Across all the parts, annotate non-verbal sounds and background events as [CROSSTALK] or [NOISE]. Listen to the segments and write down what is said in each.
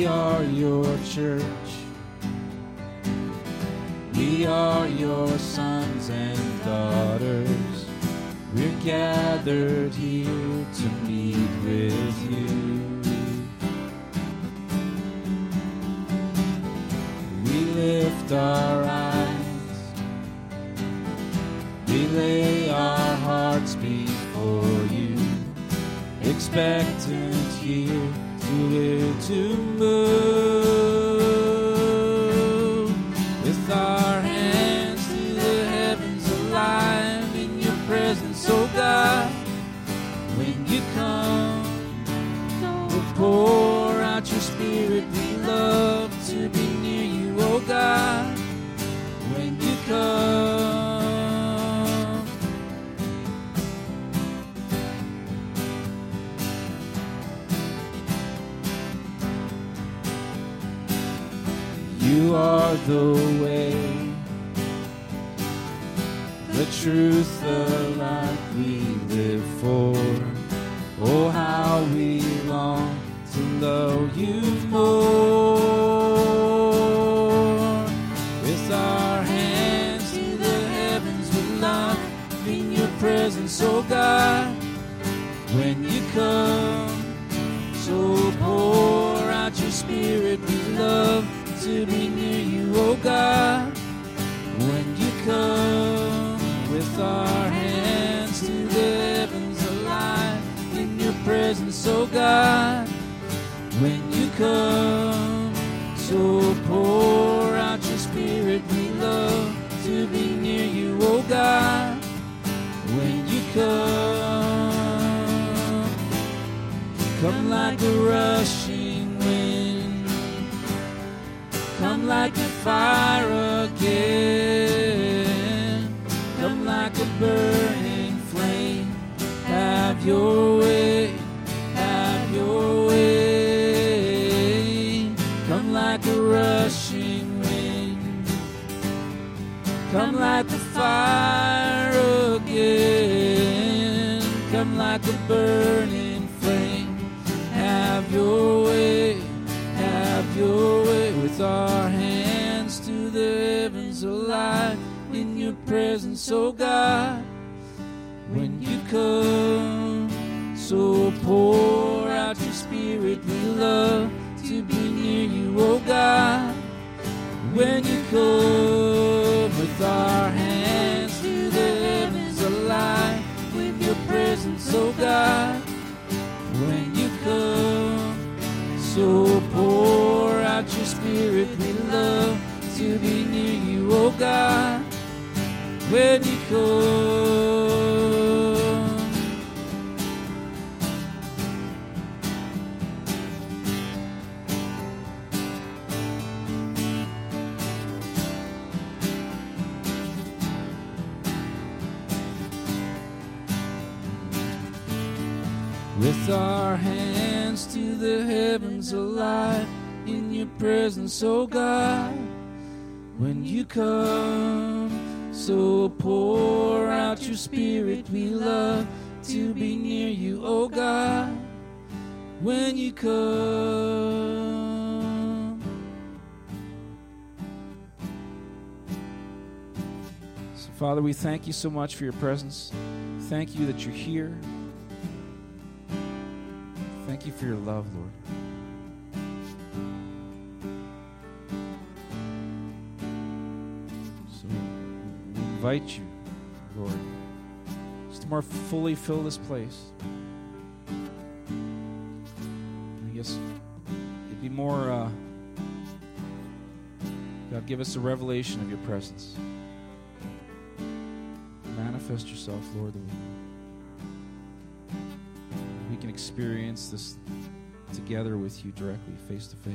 We are your church. We are your sons and daughters. We're gathered here to meet with you. We lift our eyes. We lay our hearts before you, expectant here live to move. You are the way, the truth, the life we live for. God. When you come, so pour out your spirit, we love to be near you, oh God. When you come, come like a rushing wind come like a fire again. Come like a burning flame. Have your burning flame. Have your way have your way with our hands to the heavens alive in your presence, oh God. When you come, so pour out your spirit, we love to be near you, oh God. When you come God. When you come, with our hands to the heavens alive in your presence, oh God. When you come, so pour out your spirit, we love to be near you, oh God. When you come. So, Father, we thank you so much for your presence. Thank you that you're here. Thank you for your love, Lord. Invite you, Lord, just to more fully fill this place. I guess it'd be more, uh, God, give us a revelation of your presence. Manifest yourself, Lord, we can experience this together with you directly, face to face.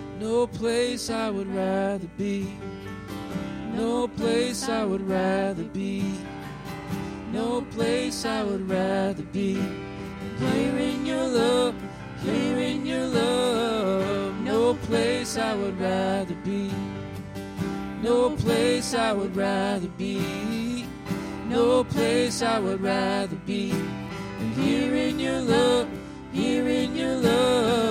No place I would rather be. No place I would rather be. No place I would rather be. Here in your love, here in your love. No place I would rather be. No place I would rather be. No place I would rather be. Here in your love, here in your love.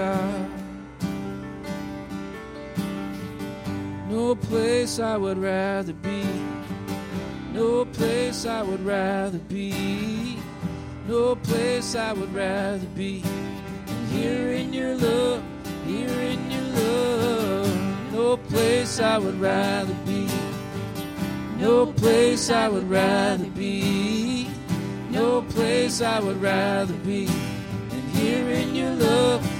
God. No place I would rather be. No place I would rather be. No place I would rather be. And here in your love, here in your love. No place I would rather be. No place I would rather be. No place I would rather be. And here in your love,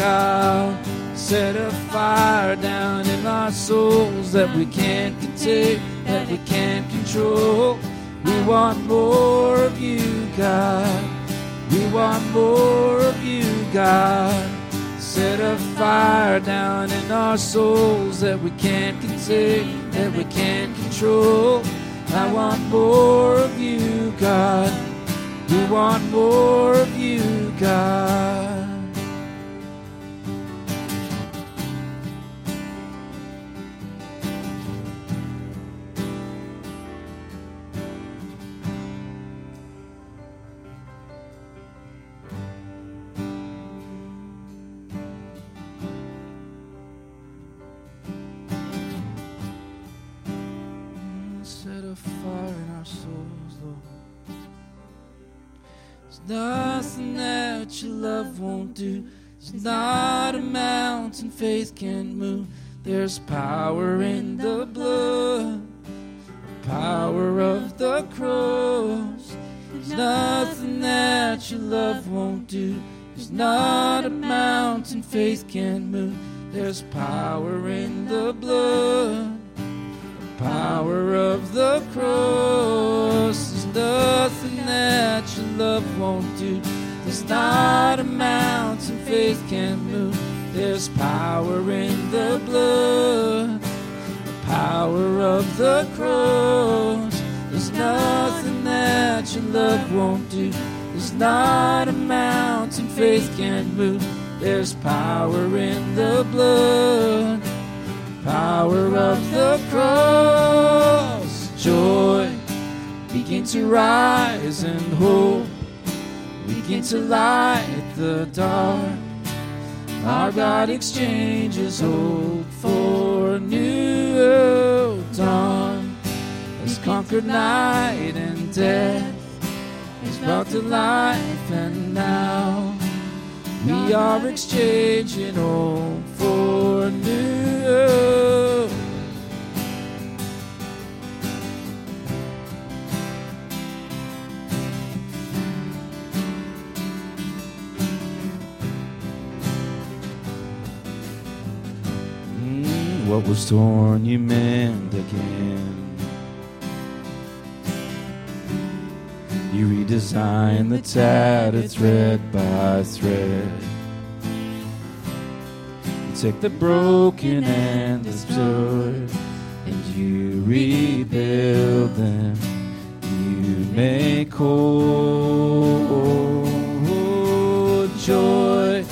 Set a fire down in our souls that we can't contain, that we can't control. We want more of you, God. We want more of you, God. Set a fire down in our souls that we can't contain, that we can't control. I want more of you, God. We want more of you, God. Faith can move. There's power in the blood, the power of the cross. There's nothing that your love won't do. There's not a mountain faith can move. There's power in the blood power of the cross. There's nothing that your love won't do. There's not a mountain faith can move. There's power in the blood, the power of the cross. There's nothing that your love won't do. There's not a mountain faith can move. There's power in the blood power of the cross. Joy begin to rise and hope begin to light the dark. Our God exchanges old for new dawn. Has conquered night and death. Has brought to life and now we are exchanging old for new. What was torn, you mend again. You redesign the tattered thread by thread. You take the broken and joy, and you rebuild them. You make whole joy.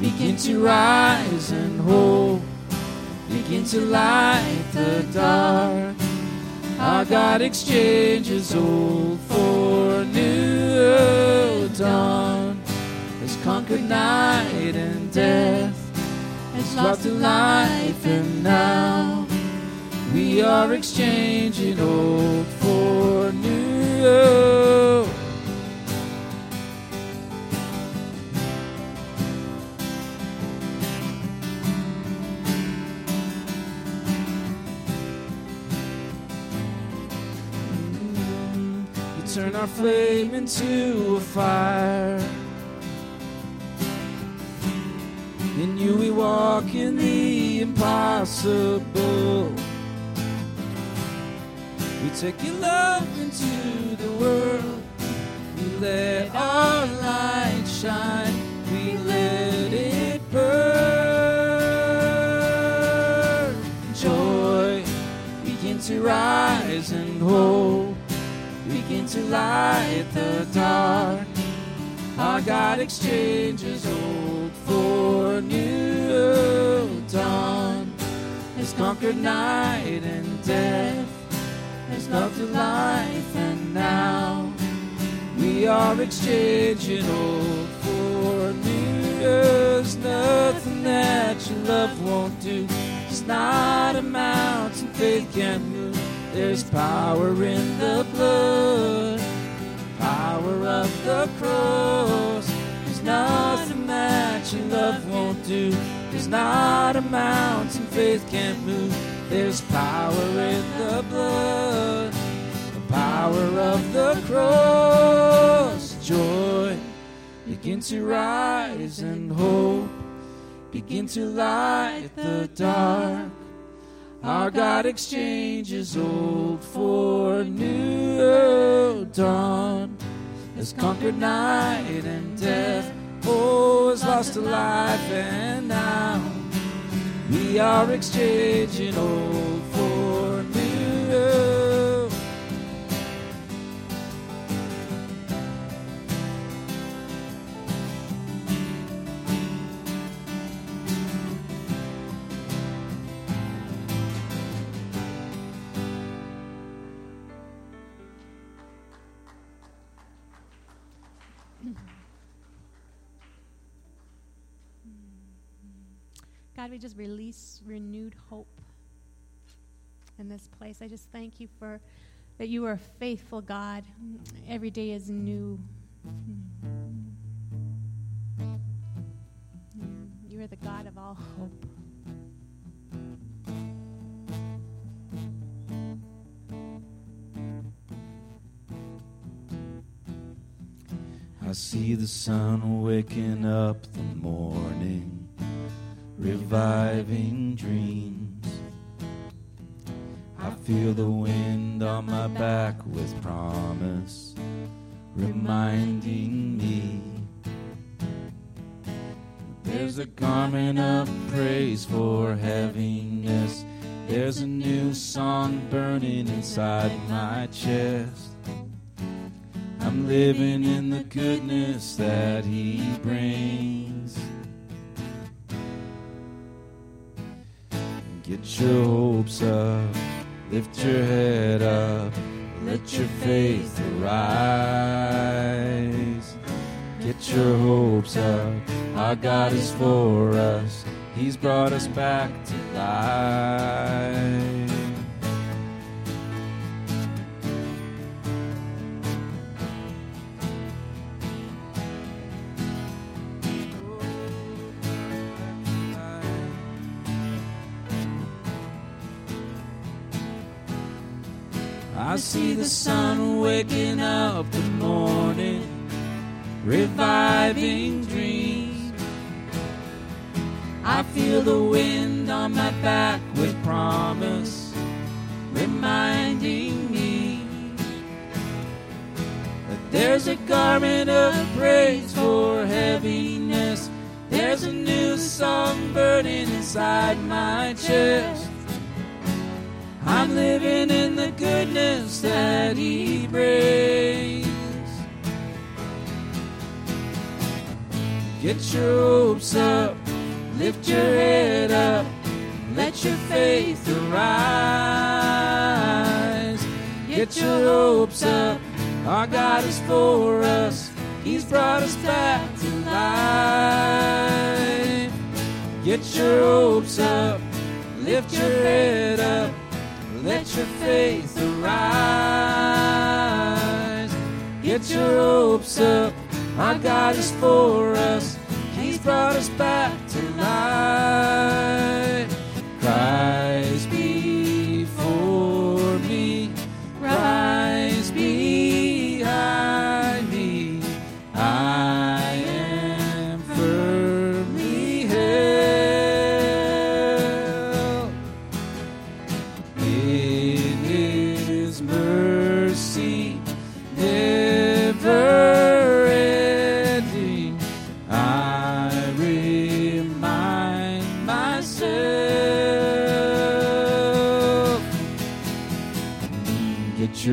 Begin to rise and hope. Begin to light the dark. Our God exchanges old for new dawn. Has conquered night and death. Has lost to life and now we are exchanging old for new. Turn our flame into a fire. In you we walk in the impossible. We take your love into the world. We let our light shine. We let it burn. Joy begin to rise and hope to light the dark. Our God exchanges old for new dawn. Has conquered night and death. Has loved to life and now we are exchanging old for new. There's nothing that your love won't do. It's not a mountain faith can't move. There's power in the blood, power of the cross. There's nothing that your love won't do. There's not a mountain faith can't move. There's power in the blood, the power of the cross. Joy begin to rise and hope begin to light the dark. Our God exchanges old for new dawn. Has conquered night and death. Oh, has lost to life and now we are exchanging old God, we just release renewed hope in this place. I just thank you for that you are a faithful God. Every day is new. You are the God of all hope. I see the sun waking up the morning, reviving dreams. I feel the wind on my back with promise, reminding me. There's a garment of praise for heaviness. There's a new song burning inside my chest. I'm living in the goodness that He brings. Get your hopes up, lift your head up, let your faith arise. Get your hopes up, our God is for us, He's brought us back to life. I see the sun waking up the morning, reviving dreams. I feel the wind on my back with promise, reminding me that There's a garment of praise for heaviness. There's a new song burning inside my chest. I'm living in the goodness that He brings. Get your hopes up, lift your head up, let your faith arise. Get your hopes up, our God is for us, He's brought us back to life. Get your hopes up, lift your head up, let your faith arise. Get your hopes up, our God is for us, He's brought us back to life.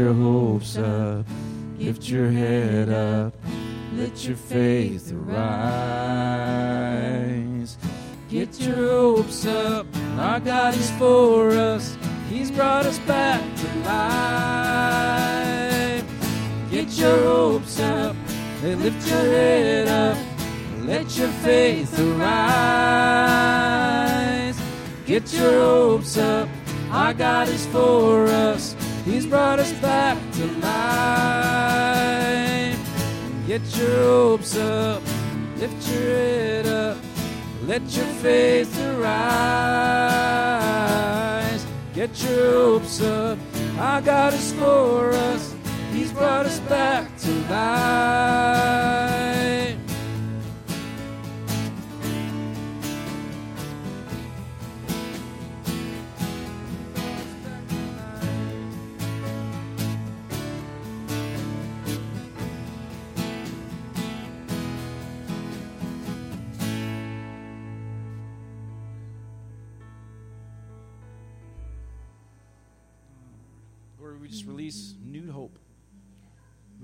Your hopes up, lift your head up, let your faith arise. Get your hopes up, our God is for us, He's brought us back to life. Get your hopes up, and lift your head up, let your faith arise. Get your hopes up, our God is for us, He's brought us back to life. Get your hopes up, lift your head up, let your faith arise. Get your hopes up, our God is for us, He's brought us back to life.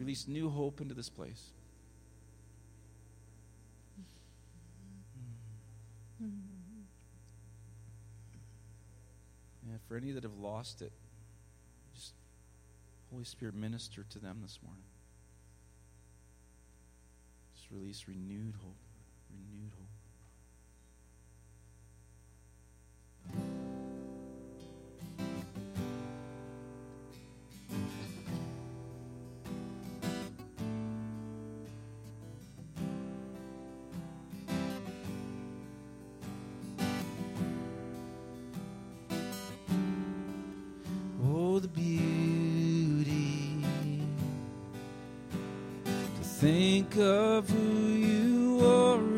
Release new hope into this place. Yeah, for any that have lost it, just Holy Spirit minister to them this morning. Just release renewed hope. Renewed hope. Think of who you are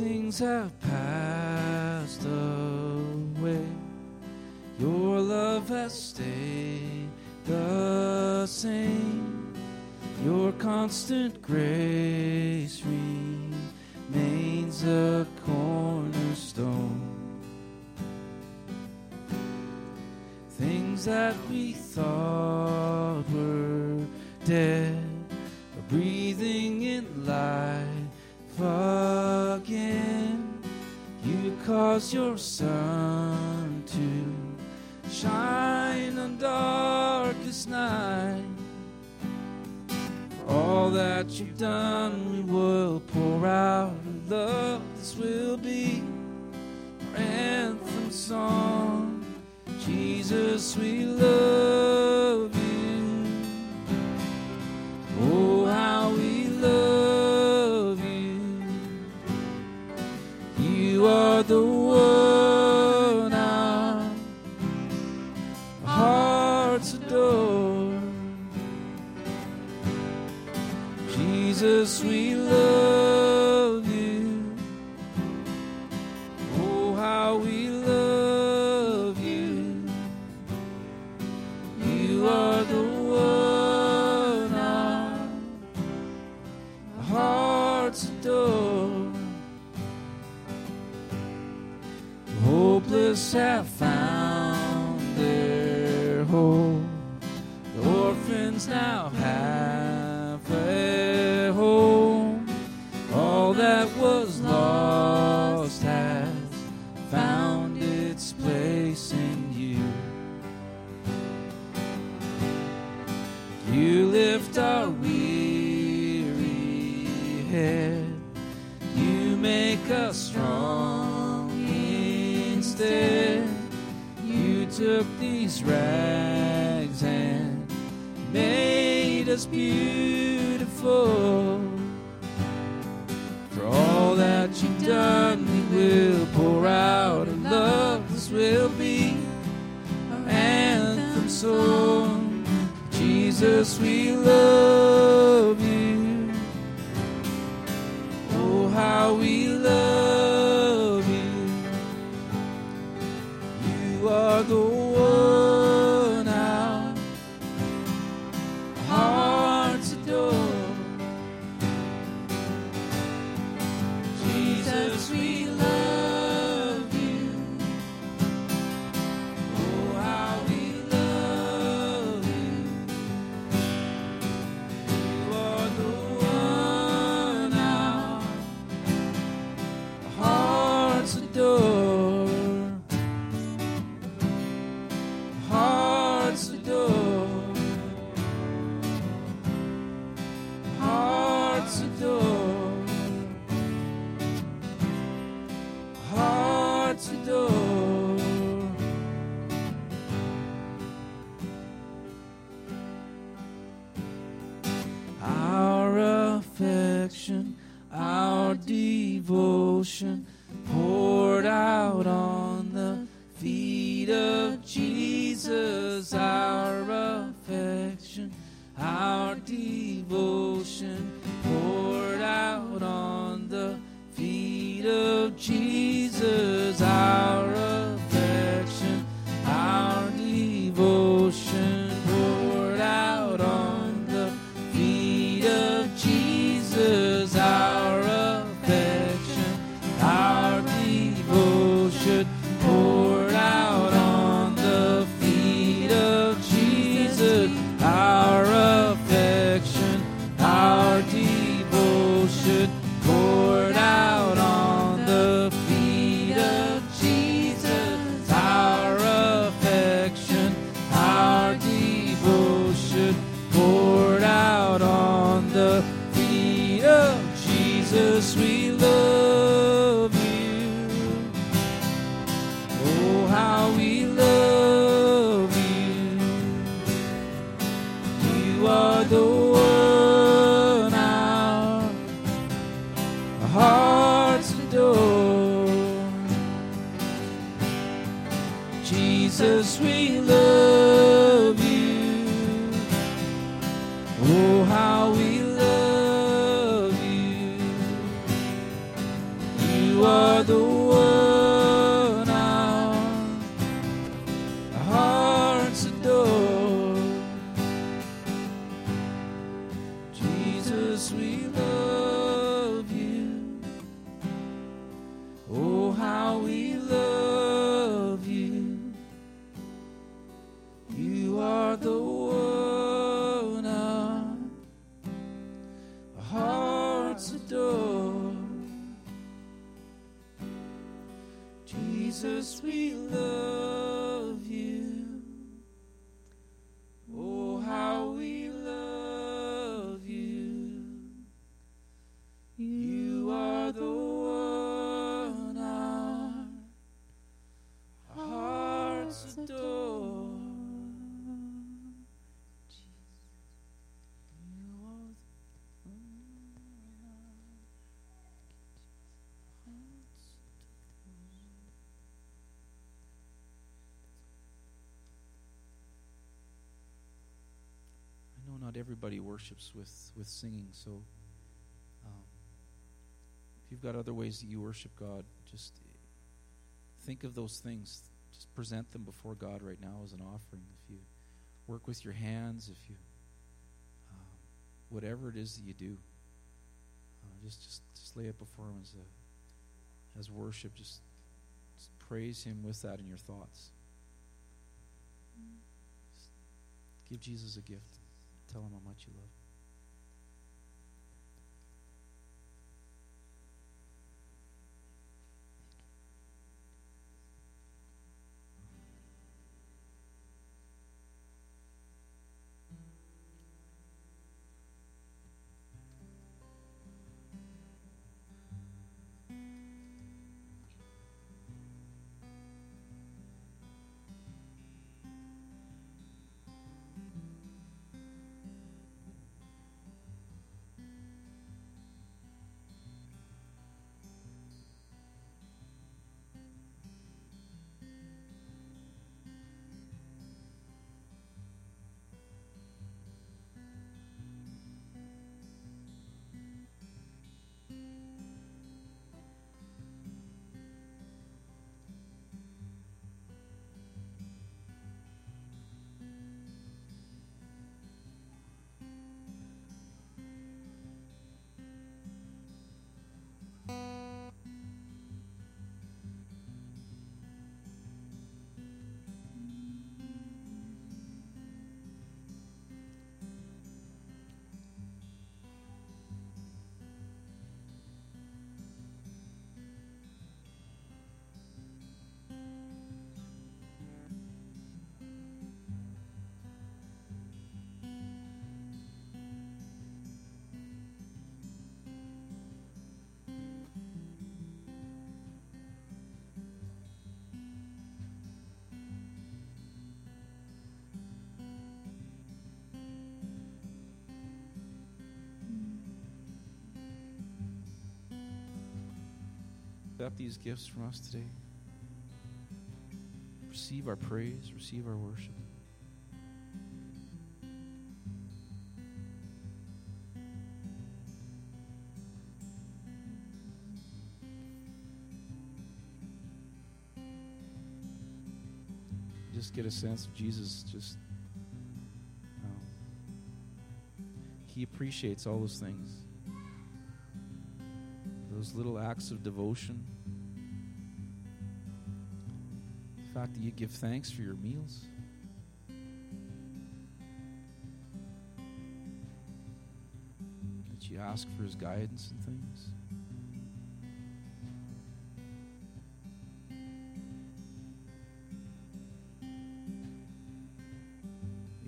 things have passed away. Your love has stayed the same. Your constant grace remains a cornerstone. Things that we thought that you've done, we will pour out our love. This will be our anthem song. Jesus, we love you. Oh, how we love you. You are the sweet. Everybody worships with, with singing, so um, if you've got other ways that you worship God, just think of those things. Just present them before God right now as an offering. If you work with your hands, if you, um, whatever it is that you do, uh, just, just just lay it before Him as a, as worship. Just, just praise Him with that in your thoughts. Just give Jesus a gift. Tell him how much you love. Accept these gifts from us today. Receive our praise, receive our worship. Just get a sense of Jesus just um, he appreciates all those things those little acts of devotion. The fact that you give thanks for your meals. That you ask for his guidance and things.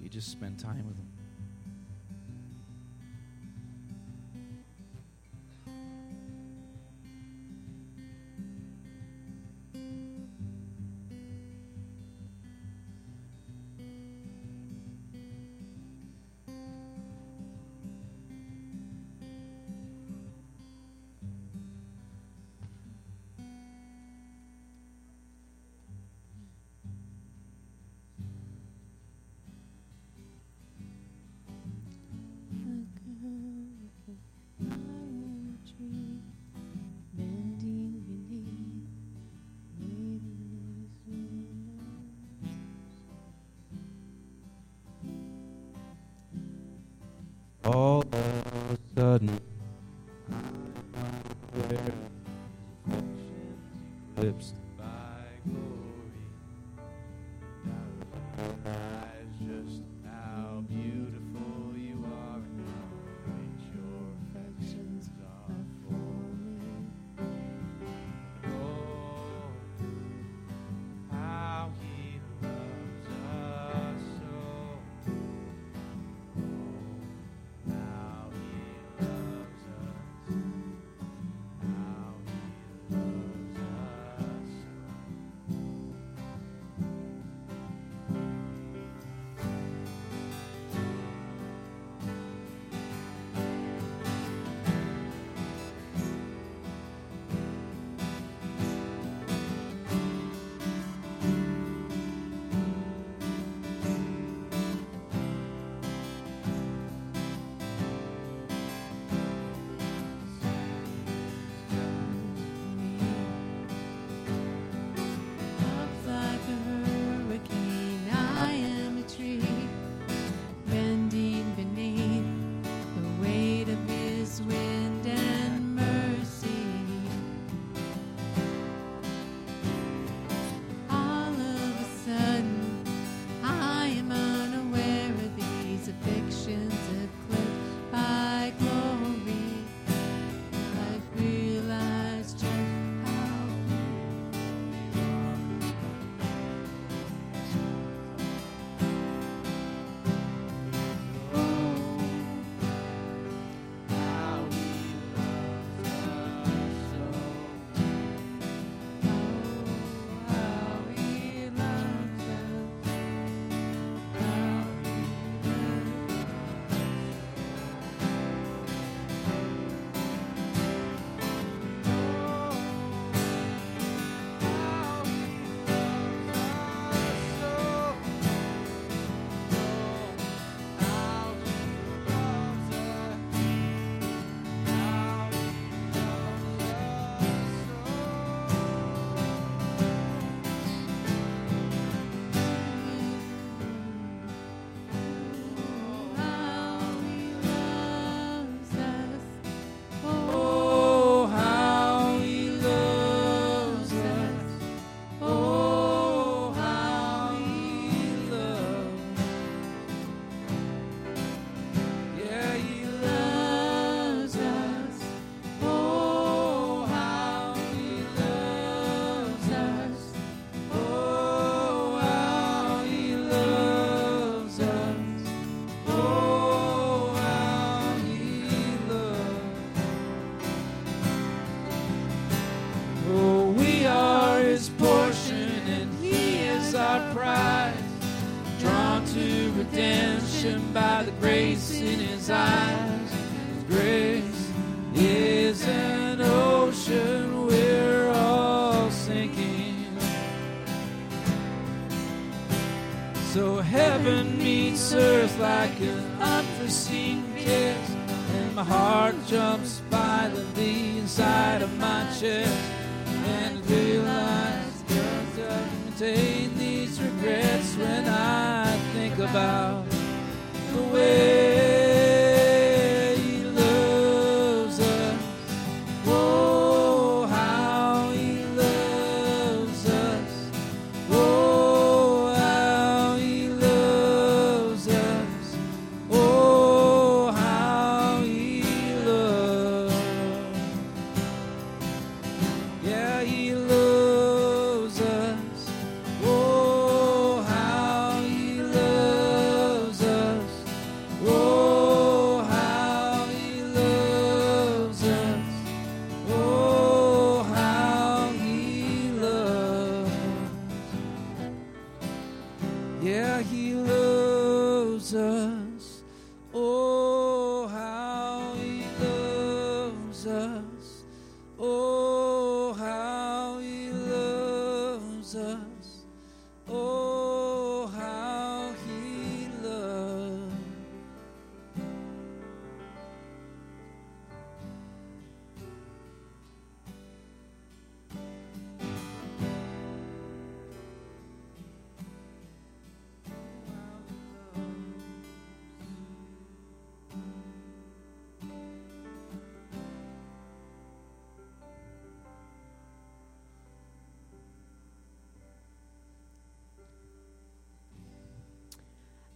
You just spend time with him.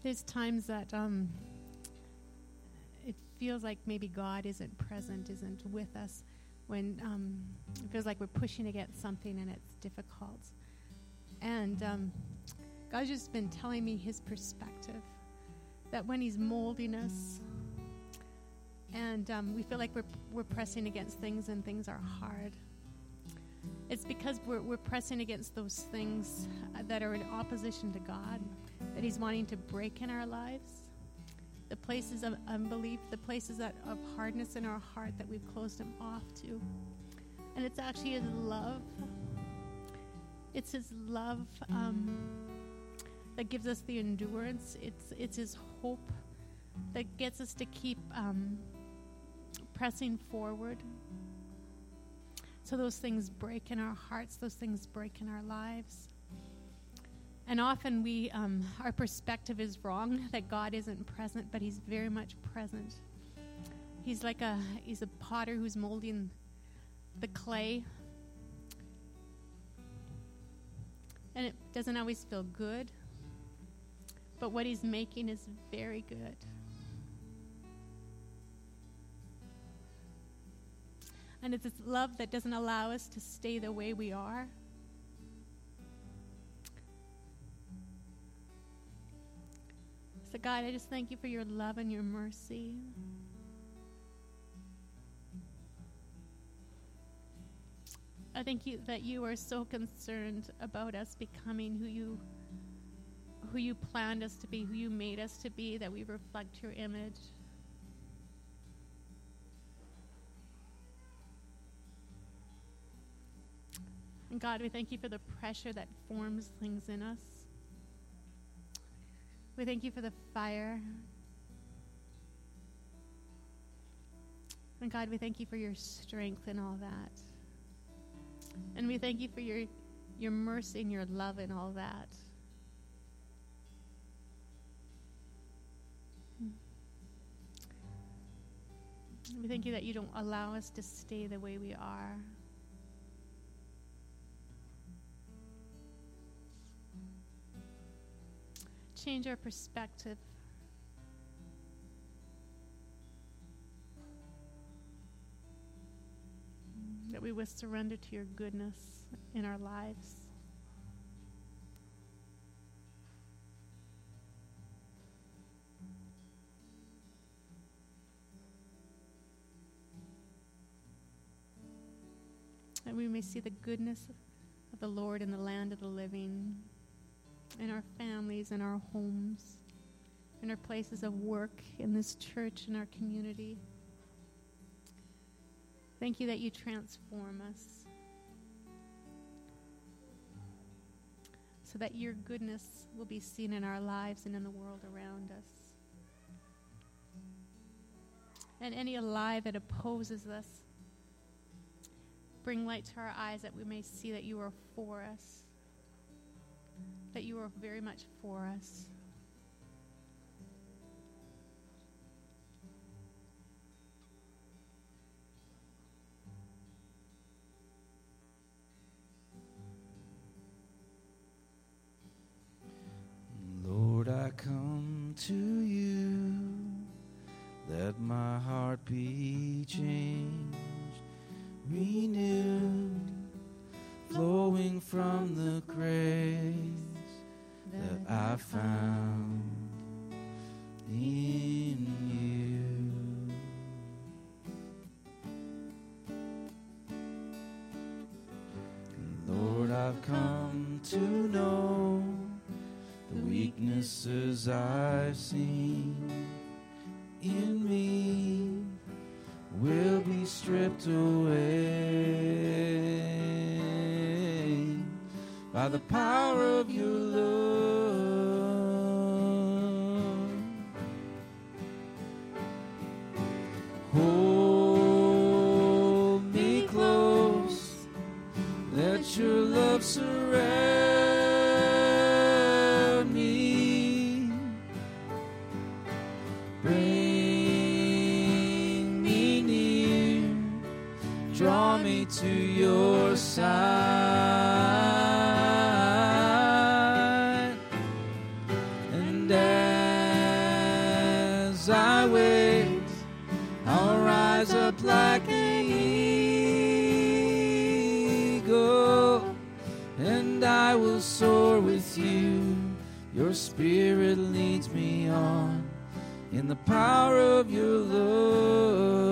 There's times that um, it feels like maybe God isn't present, isn't with us, when um, it feels like we're pushing against something and it's difficult. And um, God's just been telling me His perspective that when He's molding us, and um, we feel like we're we're pressing against things and things are hard. It's because we're, we're pressing against those things uh, that are in opposition to God that He's wanting to break in our lives. The places of unbelief, the places that, of hardness in our heart that we've closed Him off to. And it's actually His love. It's His love um, that gives us the endurance. It's, it's His hope that gets us to keep um, pressing forward. So those things break in our hearts, those things break in our lives. And often we, um, our perspective is wrong that God isn't present, but He's very much present. He's like a He's a potter who's molding the clay, and it doesn't always feel good. But what He's making is very good. And it's this love that doesn't allow us to stay the way we are. So, God, I just thank you for your love and your mercy. I thank you that you are so concerned about us becoming who you who you planned us to be, who you made us to be, that we reflect your image. And God, we thank you for the pressure that forms things in us. We thank you for the fire. And God, we thank you for your strength and all that. And we thank you for your, your mercy and your love and all that. We thank you that you don't allow us to stay the way we are. Change our perspective. That we will surrender to your goodness in our lives. And we may see the goodness of the Lord in the land of the living, in our families, in our homes, in our places of work, in this church, in our community. Thank you that you transform us so that your goodness will be seen in our lives and in the world around us. And any lie that opposes us, bring light to our eyes that we may see that you are for us, that you are very much for us. Lord, I come to you. Let my heart be changed, renewed, flowing from the grace that I found in you. Lord, I've come to know the weaknesses I've seen in me will be stripped away by the power of your love. Surround me. Bring me near, draw me to your side. Your spirit leads me on in the power of your love.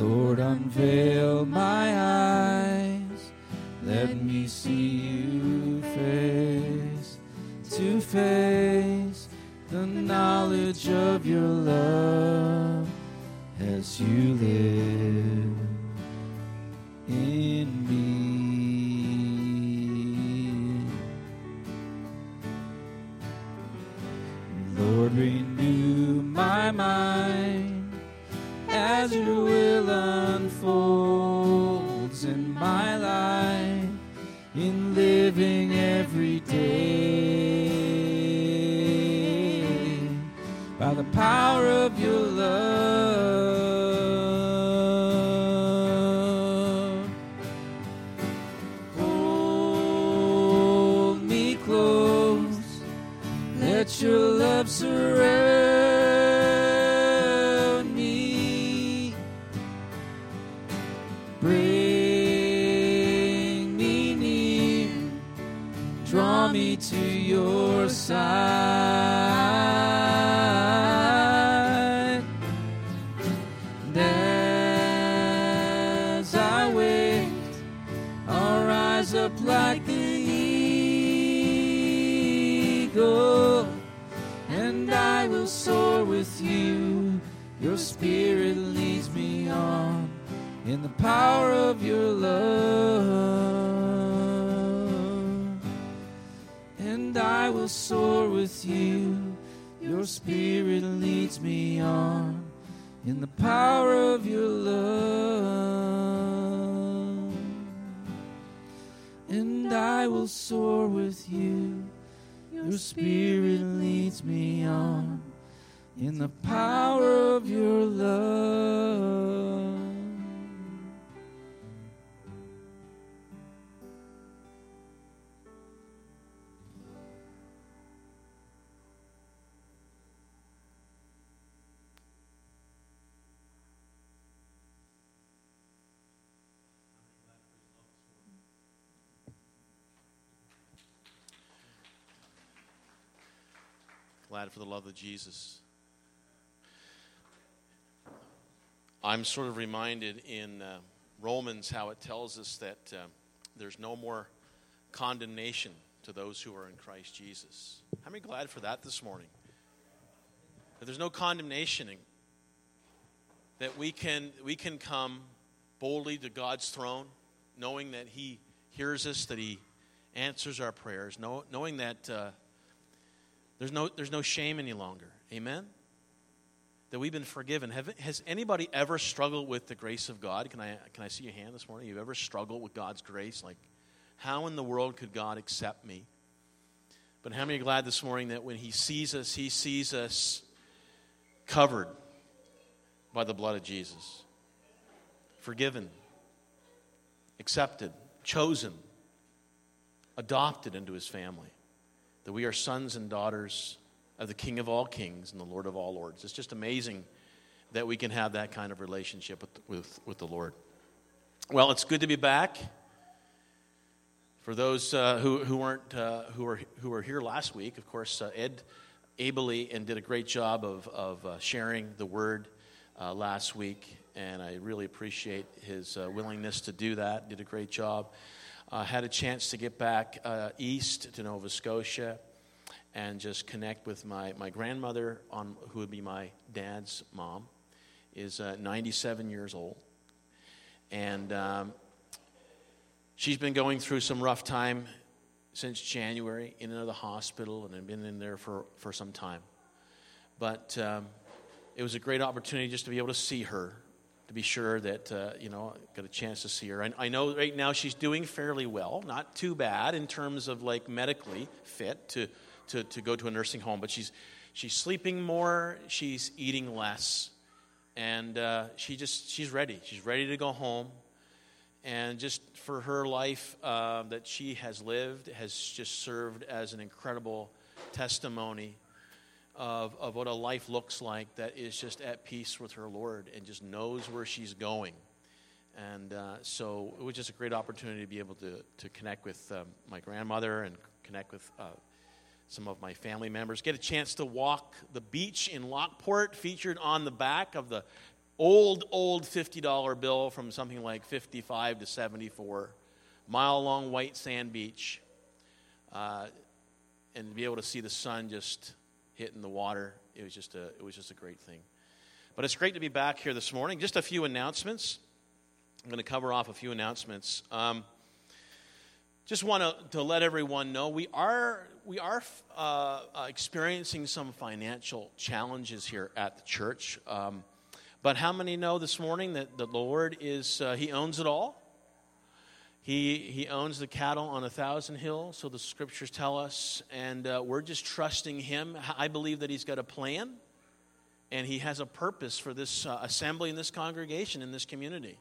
Lord, unveil my eyes. Let me see you face to face. The knowledge of your love as you live spirit leads me on in the power of your love. And I will soar with you. Your spirit leads me on in the power of your love. And I will soar with you. Your spirit leads me on in the power of your love. Glad for the love of Jesus. I'm sort of reminded in uh, Romans how it tells us that uh, there's no more condemnation to those who are in Christ Jesus. How many glad for that this morning? That there's no condemnation, that we can, we can come boldly to God's throne, knowing that He hears us, that He answers our prayers, know, knowing that uh, there's, no, there's no shame any longer. Amen? That we've been forgiven. Have, has anybody ever struggled with the grace of God? Can I, can I see your hand this morning? You've ever struggled with God's grace? Like, how in the world could God accept me? But how many are glad this morning that when He sees us, He sees us covered by the blood of Jesus? Forgiven, accepted, chosen, adopted into His family. That we are sons and daughters of the King of all kings and the Lord of all lords. It's just amazing that we can have that kind of relationship with, with, with the Lord. Well, it's good to be back. For those uh, who, who weren't uh, who were who were here last week, of course, uh, Ed ably and did a great job of of uh, sharing the word uh, last week, and I really appreciate his uh, willingness to do that. Did a great job. had a chance to get back east to Nova Scotia and just connect with my, my grandmother on who would be my dad's mom is 97 years old and um, She's been going through some rough time since January in another hospital and been in there for, for some time. But um, it was a great opportunity just to be able to see her, to be sure that, uh, you know, got a chance to see her. I, I know right now she's doing fairly well, not too bad in terms of like medically fit to, to, to go to a nursing home, but she's, she's sleeping more, she's eating less, and uh, she just, she's ready. She's ready to go home and just for her life uh, that she has lived has just served as an incredible testimony of, of what a life looks like that is just at peace with her Lord and just knows where she's going. And uh, so it was just a great opportunity to be able to, to connect with um, my grandmother and connect with uh, some of my family members. Get a chance to walk the beach in Lockeport, featured on the back of the old, old $50 bill from something like 55 to 74, mile long white sand beach, uh, and be able to see the sun just hitting the water. It was just a, it was just a great thing. But it's great to be back here this morning. Just a few announcements. I'm going to cover off a few announcements. Um, just want to, to let everyone know we are we are uh, uh, experiencing some financial challenges here at the church. Um, but how many know this morning that the Lord is, uh, He owns it all? He, he owns the cattle on a thousand hills, so the scriptures tell us, and uh, we're just trusting Him. I believe that He's got a plan, and He has a purpose for this uh, assembly and this congregation in this community.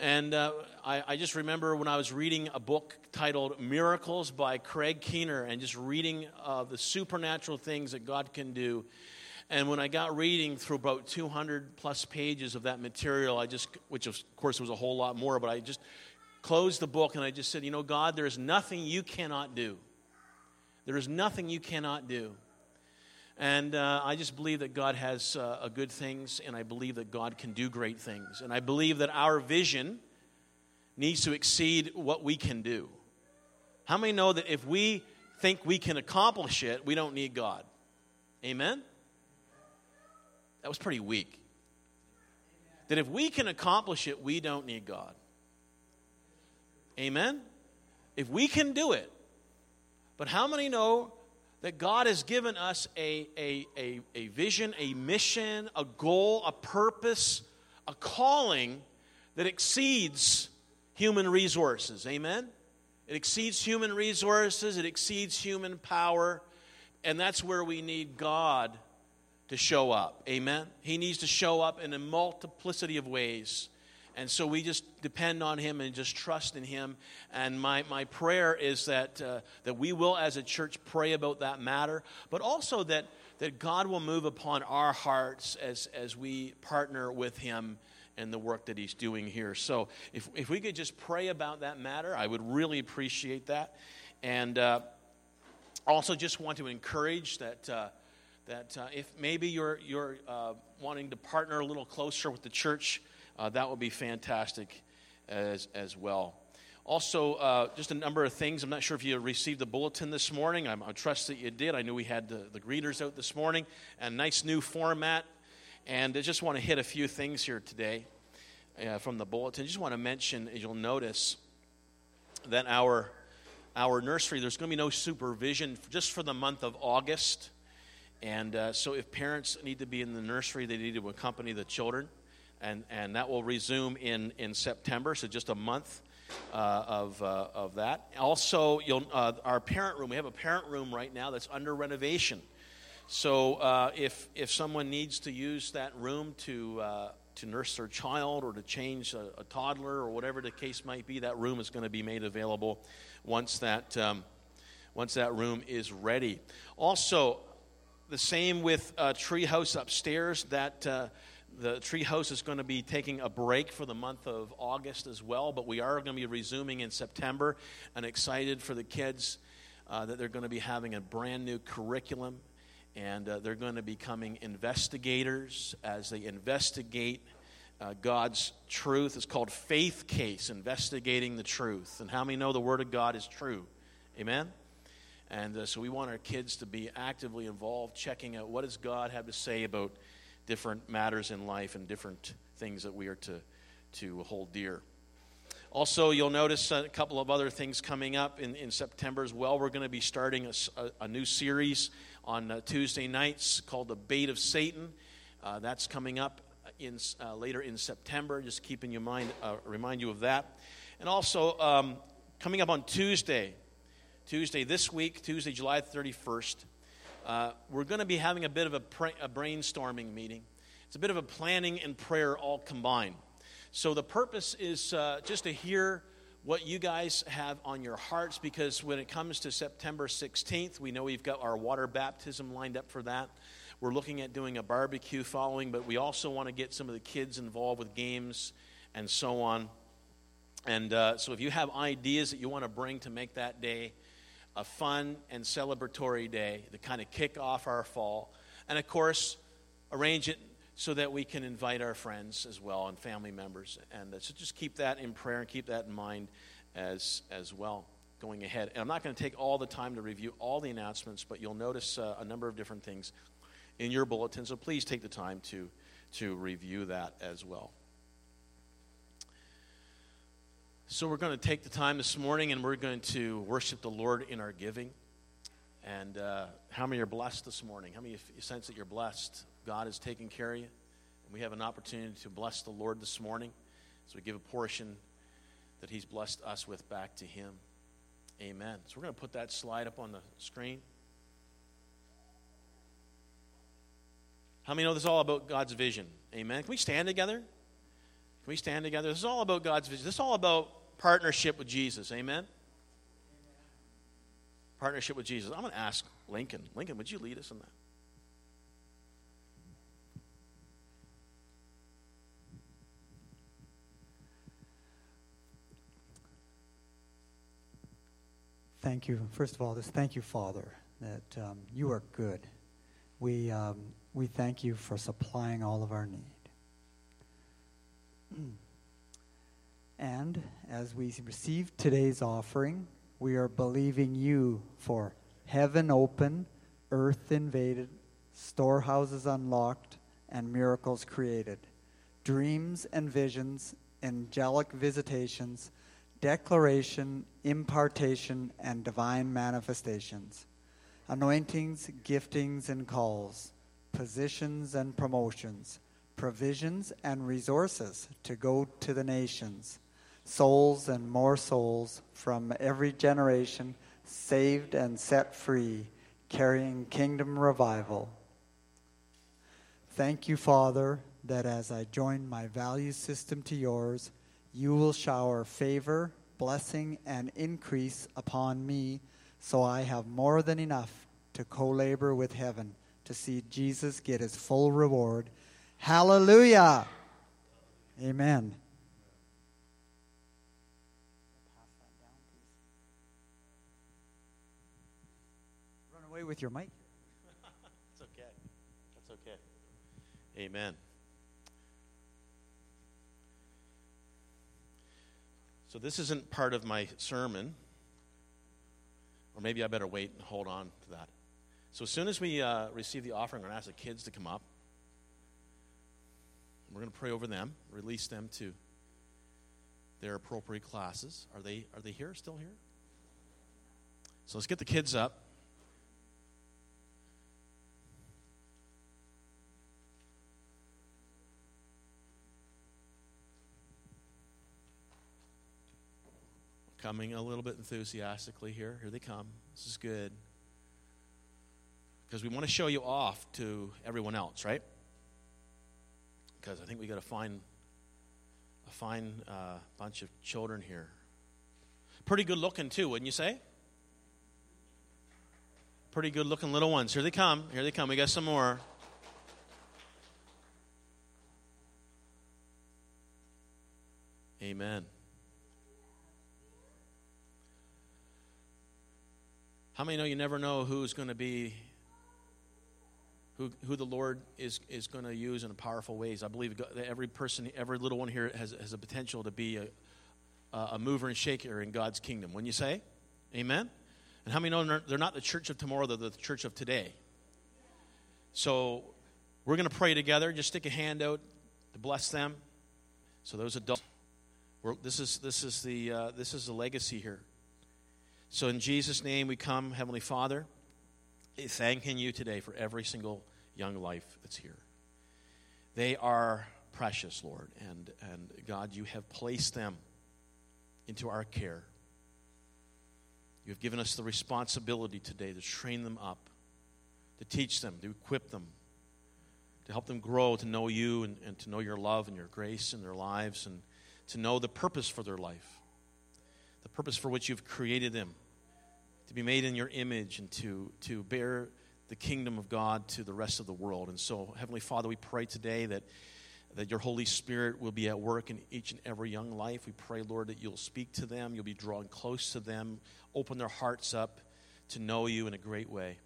And uh, I, I, just remember when I was reading a book titled Miracles by Craig Keener and just reading uh, the supernatural things that God can do and when I got reading through about 200 plus pages of that material, I just, which of course was a whole lot more, but I just closed the book and I just said, You know, God, there is nothing you cannot do. There is nothing you cannot do. And uh, I just believe that God has uh, good things, and I believe that God can do great things. And I believe that our vision needs to exceed what we can do. How many know that if we think we can accomplish it, we don't need God? Amen? That was pretty weak. That if we can accomplish it, we don't need God. Amen? If we can do it. But how many know that God has given us a, a, a, a vision, a mission, a goal, a purpose, a calling that exceeds human resources? Amen? It exceeds human resources, it exceeds human power, and that's where we need God to show up. Amen? He needs to show up in a multiplicity of ways. And so we just depend on Him and just trust in Him. And my, my prayer is that, uh, that we will, as a church, pray about that matter, but also that, that God will move upon our hearts as, as we partner with Him in the work that He's doing here. So if, if we could just pray about that matter, I would really appreciate that. And uh, also just want to encourage that. Uh, that uh, if maybe you're, you're uh, wanting to partner a little closer with the church, uh, that would be fantastic as, as well. Also, uh, just a number of things. I'm not sure if you received the bulletin this morning. I'm, I trust that you did. I knew we had the, the greeters out this morning. A nice new format. And I just want to hit a few things here today uh, from the bulletin. I just want to mention, as you'll notice, that our, our nursery, there's going to be no supervision just for the month of August. And uh, so if parents need to be in the nursery, they need to accompany the children. And, and that will resume in, in September, so just a month uh, of, uh, of that. Also, you'll, uh, our parent room, we have a parent room right now that's under renovation. So uh, if, if someone needs to use that room to, uh, to nurse their child or to change a, a, toddler or whatever the case might be, that room is going to be made available once that, um, once that room is ready. Also, the same with uh, Treehouse upstairs. That uh, the tree Treehouse is going to be taking a break for the month of August as well, but we are going to be resuming in September. And excited for the kids uh, that they're going to be having a brand new curriculum, and uh, they're going to be becoming investigators as they investigate. Uh, God's truth. It's called Faith Case, investigating the truth. And how many know the Word of God is true? Amen? And uh, so we want our kids to be actively involved, checking out what does God have to say about different matters in life and different things that we are to, to hold dear. Also, you'll notice a couple of other things coming up in, in September as well. We're going to be starting a, a, a new series on uh, Tuesday nights called The Bait of Satan. Uh, that's coming up in, uh, later in September. Just keeping you mind, uh, remind you of that. And also, um, coming up on Tuesday, Tuesday this week, Tuesday, July 31st, uh, we're going to be having a bit of a, pra- a brainstorming meeting. It's a bit of a planning and prayer all combined. So the purpose is uh, just to hear what you guys have on your hearts because when it comes to September 16th, we know we've got our water baptism lined up for that. We're looking at doing a barbecue following, but we also want to get some of the kids involved with games and so on. And uh, so if you have ideas that you want to bring to make that day a fun and celebratory day to kind of kick off our fall. And of course, arrange it so that we can invite our friends as well and family members. And so just keep that in prayer and keep that in mind as, as well going ahead. And I'm not going to take all the time to review all the announcements, but you'll notice uh, a number of different things in your bulletin. So please take the time to, to review that as well. So, we're going to take the time this morning and we're going to worship the Lord in our giving. And uh, how many are blessed this morning? How many sense that you're blessed? God is taking care of you. And we have an opportunity to bless the Lord this morning So, we give a portion that He's blessed us with back to Him. Amen. So, we're going to put that slide up on the screen. How many know this is all about God's vision? Amen. Can we stand together? Can we stand together? This is all about God's vision. This is all about partnership with Jesus. Amen? Partnership with Jesus. I'm going to ask Lincoln. Lincoln, would you lead us in that? Thank you. First of all, just thank you, Father, that um, you are good. We, um, we thank you for supplying all of our need. [CLEARS THROAT] And as we receive today's offering, we are believing you for heaven open, earth invaded, storehouses unlocked, and miracles created, dreams and visions, angelic visitations, declaration, impartation, and divine manifestations, anointings, giftings, and calls, positions and promotions, provisions and resources to go to the nations souls and more souls from every generation saved and set free, carrying kingdom revival. Thank you, Father, that as I join my value system to yours, you will shower favor, blessing, and increase upon me so I have more than enough to co labor with heaven to see Jesus get his full reward. Hallelujah! Amen. Away with your mic. [LAUGHS] That's okay. That's okay. Amen. So this isn't part of my sermon. Or maybe I better wait and hold on to that. So as soon as we uh, receive the offering, I'm going to ask the kids to come up. We're going to pray over them, release them to their appropriate classes. Are they are they here? Still here? So let's get the kids up. Coming a little bit enthusiastically here. Here they come. This is good. Because we want to show you off to everyone else, right? Because I think we got to find a fine uh, bunch of children here. Pretty good looking, too, wouldn't you say? Pretty good looking little ones. Here they come. Here they come. We got some more. Amen. How many know you never know who's going to be, who, who the Lord is, is going to use in powerful ways? I believe that every person, every little one here has, has a potential to be a, a mover and shaker in God's kingdom. Wouldn't you say? Amen? And how many know they're not the church of tomorrow, they're the church of today? So we're going to pray together. Just stick a hand out to bless them. So those adults, this is this is the uh, this is the legacy here. So, in Jesus' name, we come, Heavenly Father, thanking you today for every single young life that's here. They are precious, Lord, and, and God, you have placed them into our care. You have given us the responsibility today to train them up, to teach them, to equip them, to help them grow, to know you and, and to know your love and your grace in their lives, and to know the purpose for their life the purpose for which you've created them to be made in your image and to, to bear the kingdom of God to the rest of the world. And so, Heavenly Father, we pray today that, that your Holy Spirit will be at work in each and every young life. We pray, Lord, that you'll speak to them, you'll be drawing close to them, open their hearts up to know you in a great way.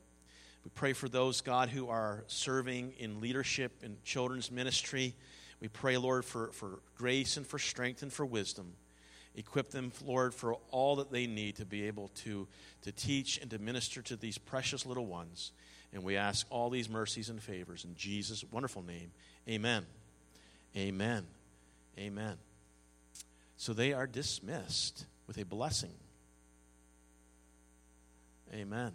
We pray for those, God, who are serving in leadership in children's ministry. We pray, Lord, for, for grace and for strength and for wisdom. Equip them, Lord, for all that they need to be able to, to teach and to minister to these precious little ones. And we ask all these mercies and favors in Jesus' wonderful name. Amen. Amen. Amen. So they are dismissed with a blessing. Amen.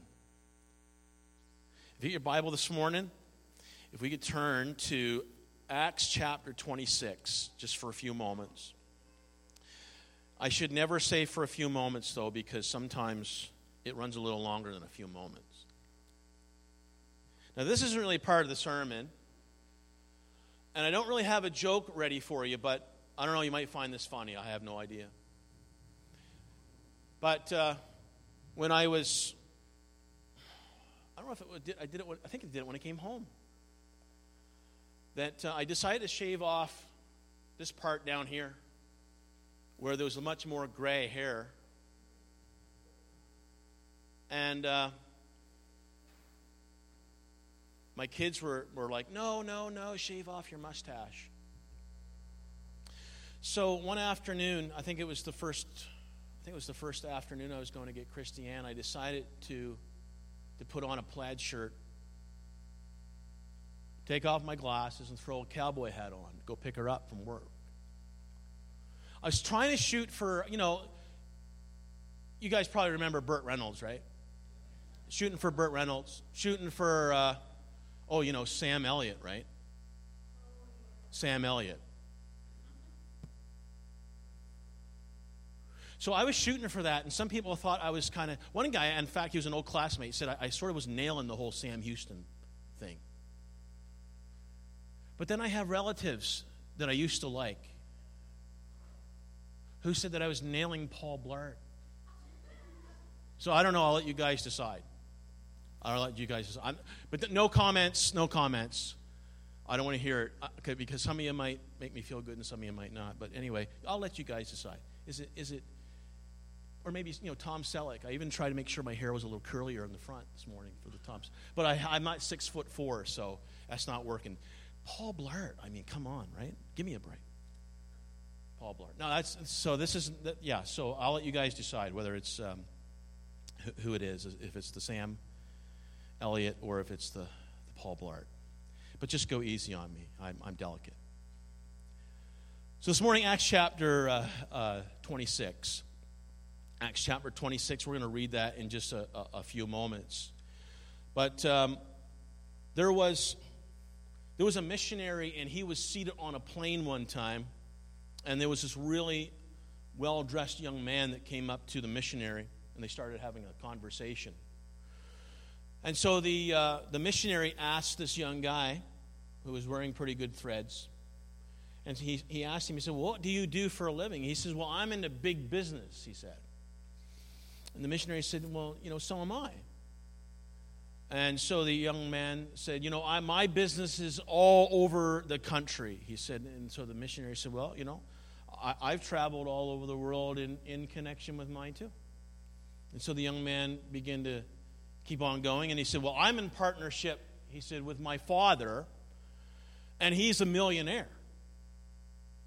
If you get your Bible this morning, if we could turn to Acts chapter 26 just for a few moments. I should never say for a few moments, though, because sometimes it runs a little longer than a few moments. Now, this isn't really part of the sermon, and I don't really have a joke ready for you, but I don't know, you might find this funny. I have no idea. But uh, when I was, I don't know if it I did it, I think I did it when I came home. That uh, I decided to shave off this part down here where there was much more gray hair. And uh, my kids were, were like, no, no, no, shave off your mustache. So one afternoon, I think it was the first, I think it was the first afternoon I was going to get Christiane. I decided to, to put on a plaid shirt, take off my glasses, and throw a cowboy hat on, go pick her up from work. I was trying to shoot for, you know, you guys probably remember Burt Reynolds, right? Shooting for Burt Reynolds, shooting for, uh, oh, you know, Sam Elliott, right? Sam Elliott. So I was shooting for that, and some people thought I was kind of. One guy, in fact, he was an old classmate, said I, I sort of was nailing the whole Sam Houston thing. But then I have relatives that I used to like who said that I was nailing Paul Blart. So I don't know. I'll let you guys decide. I'll let you guys decide. but th- no comments, no comments. I don't want to hear it uh, okay, because some of you might make me feel good and some of you might not. But anyway, I'll let you guys decide. Is it, is it, or maybe, you know, Tom Selleck. I even tried to make sure my hair was a little curlier in the front this morning for the tops. But I, I'm not six foot four, so that's not working. Paul Blart, I mean, come on, right? Give me a break. Paul Blart. No, that's so. This is yeah. So I'll let you guys decide whether it's um, who it is, if it's the Sam Elliott or if it's the, the Paul Blart. But just go easy on me. I'm, I'm delicate. So this morning, Acts chapter uh, uh, 26. Acts chapter 26. We're going to read that in just a, a, a few moments. But um, there was there was a missionary, and he was seated on a plane one time, and there was this really well dressed young man that came up to the missionary, and they started having a conversation. And so the, uh, the missionary asked this young guy, who was wearing pretty good threads, and he, he asked him, he said, well, What do you do for a living? He says, Well, I'm into big business, he said. And the missionary said, Well, you know, so am I. And so the young man said, You know, I, my business is all over the country. He said, and so the missionary said, Well, you know, I, have traveled all over the world in, in connection with mine too. And so the young man began to keep on going. And he said, Well, I'm in partnership, he said, with my father, and he's a millionaire.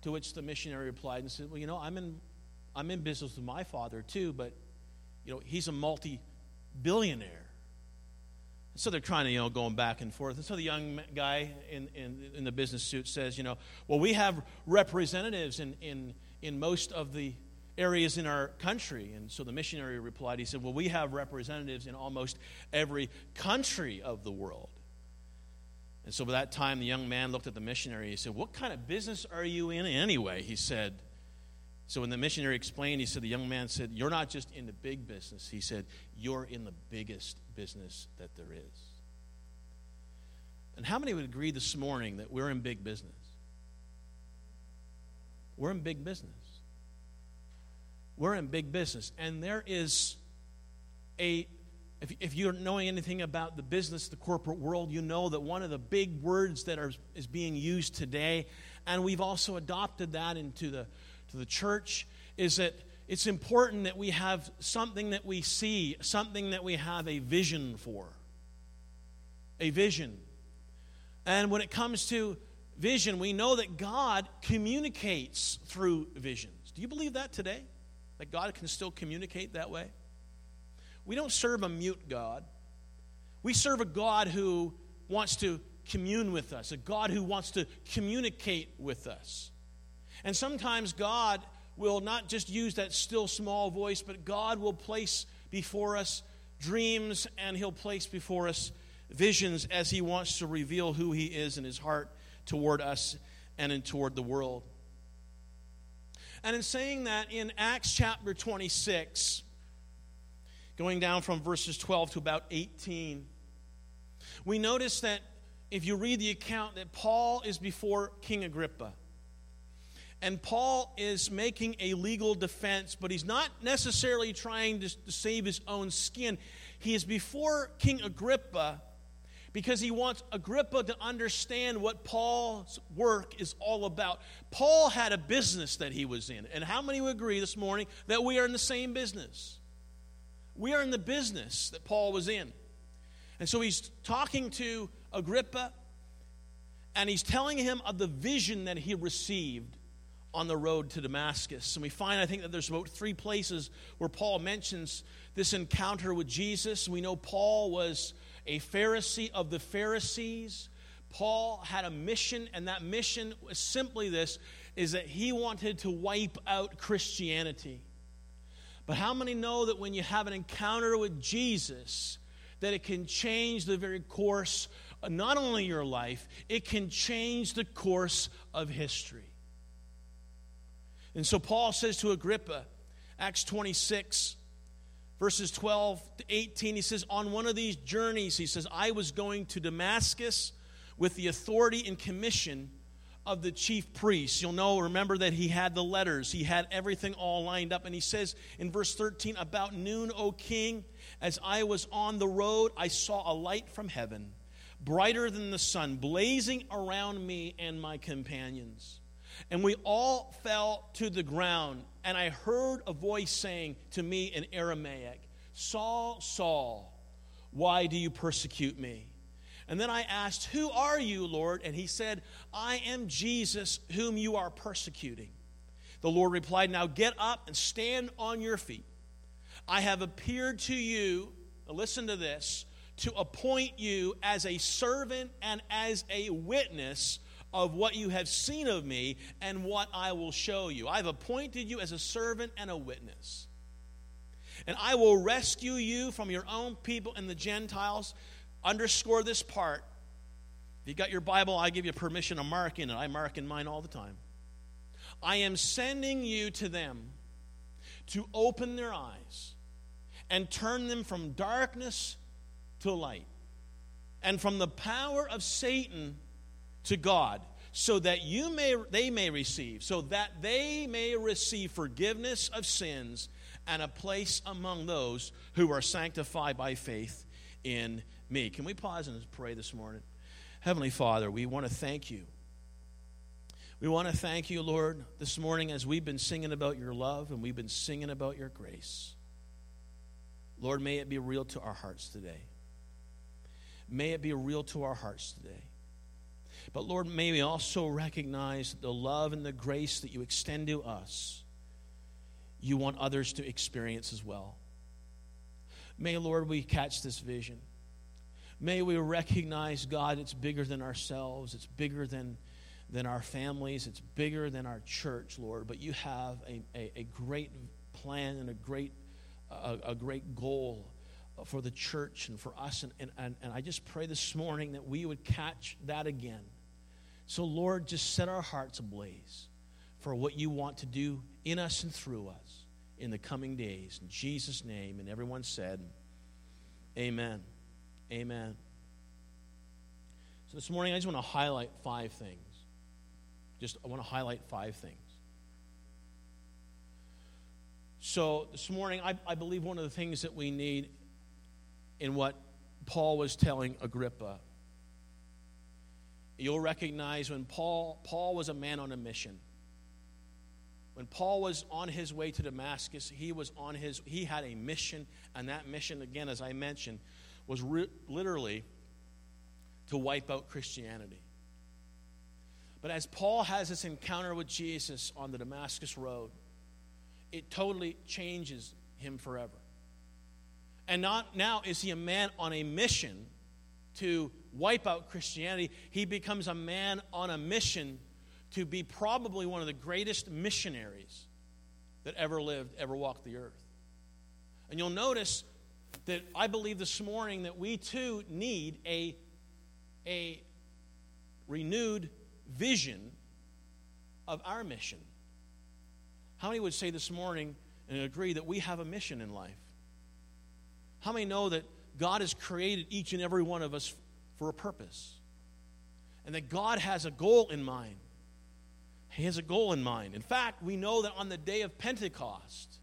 To which the missionary replied and said, Well, you know, I'm in, I'm in business with my father too, but, you know, he's a multi billionaire. So they're trying to, you know, going back and forth. And so the young guy in, in, in the business suit says, you know, well, we have representatives in, in, in most of the areas in our country. And so the missionary replied, he said, well, we have representatives in almost every country of the world. And so by that time, the young man looked at the missionary. He said, What kind of business are you in anyway? He said, So when the missionary explained, he said, The young man said, You're not just in the big business. He said, You're in the biggest business that there is. And how many would agree this morning that we're in big business? We're in big business. We're in big business. And there is a if, if you're knowing anything about the business, the corporate world, you know that one of the big words that are, is being used today, and we've also adopted that into the, to the church, is that it's important that we have something that we see, something that we have a vision for. A vision. And when it comes to vision, we know that God communicates through visions. Do you believe that today? That God can still communicate that way? We don't serve a mute God. We serve a God who wants to commune with us, a God who wants to communicate with us. And sometimes God will not just use that still small voice, but God will place before us dreams and He'll place before us visions as He wants to reveal who He is in His heart toward us and in toward the world. And in saying that, in Acts chapter 26, going down from verses 12 to about 18. We notice that if you read the account that Paul is before King Agrippa. And Paul is making a legal defense, but he's not necessarily trying to, to save his own skin. He is before King Agrippa because he wants Agrippa to understand what Paul's work is all about. Paul had a business that he was in. And how many would agree this morning that we are in the same business? We are in the business that Paul was in. And so he's talking to Agrippa and he's telling him of the vision that he received on the road to Damascus. And we find, I think, that there's about three places where Paul mentions this encounter with Jesus. We know Paul was a Pharisee of the Pharisees. Paul had a mission, and that mission was simply this is that he wanted to wipe out Christianity. But how many know that when you have an encounter with Jesus, that it can change the very course not only your life, it can change the course of history. And so Paul says to Agrippa, Acts 26, verses 12 to 18, he says, On one of these journeys, he says, I was going to Damascus with the authority and commission of the chief priests. You'll know, remember that he had the letters, he had everything all lined up. And he says in verse 13, About noon, O king, as I was on the road, I saw a light from heaven, brighter than the sun, blazing around me and my companions. And we all fell to the ground, and I heard a voice saying to me in Aramaic, Saul, Saul, why do you persecute me? And then I asked, Who are you, Lord? And he said, I am Jesus, whom you are persecuting. The Lord replied, Now get up and stand on your feet. I have appeared to you, listen to this, to appoint you as a servant and as a witness of what you have seen of me and what I will show you. I've appointed you as a servant and a witness. And I will rescue you from your own people and the Gentiles. Underscore this part. If you got your Bible, I give you permission to mark in it. I mark in mine all the time. I am sending you to them to open their eyes and turn them from darkness to light and from the power of Satan to God so that you may they may receive so that they may receive forgiveness of sins and a place among those who are sanctified by faith in me. Can we pause and pray this morning? Heavenly Father, we want to thank you. We want to thank you, Lord, this morning as we've been singing about your love and we've been singing about your grace. Lord, may it be real to our hearts today. May it be real to our hearts today. But Lord, may we also recognize the love and the grace that you extend to us, you want others to experience as well. May, Lord, we catch this vision. May we recognize, God, it's bigger than ourselves, it's bigger than, than our families, it's bigger than our church, Lord. But you have a, a, a great plan and a great, a, a great goal for the church and for us. And, and, and I just pray this morning that we would catch that again. So, Lord, just set our hearts ablaze for what you want to do in us and through us in the coming days. In Jesus' name. And everyone said, Amen. Amen. So, this morning, I just want to highlight five things. Just, I want to highlight five things. So, this morning, I, I believe one of the things that we need in what Paul was telling Agrippa. You'll recognize when Paul, Paul was a man on a mission. When Paul was on his way to Damascus, he was on his he had a mission, and that mission, again, as I mentioned, was re- literally to wipe out Christianity. But as Paul has this encounter with Jesus on the Damascus Road, it totally changes him forever. And not now is he a man on a mission to wipe out Christianity. He becomes a man on a mission to be probably one of the greatest missionaries that ever lived, ever walked the earth. And you'll notice that I believe this morning that we too need a, a renewed vision of our mission. How many would say this morning and agree that we have a mission in life? How many know that God has created each and every one of us for a purpose? And that God has a goal in mind. He has a goal in mind. In fact, we know that on the day of Pentecost,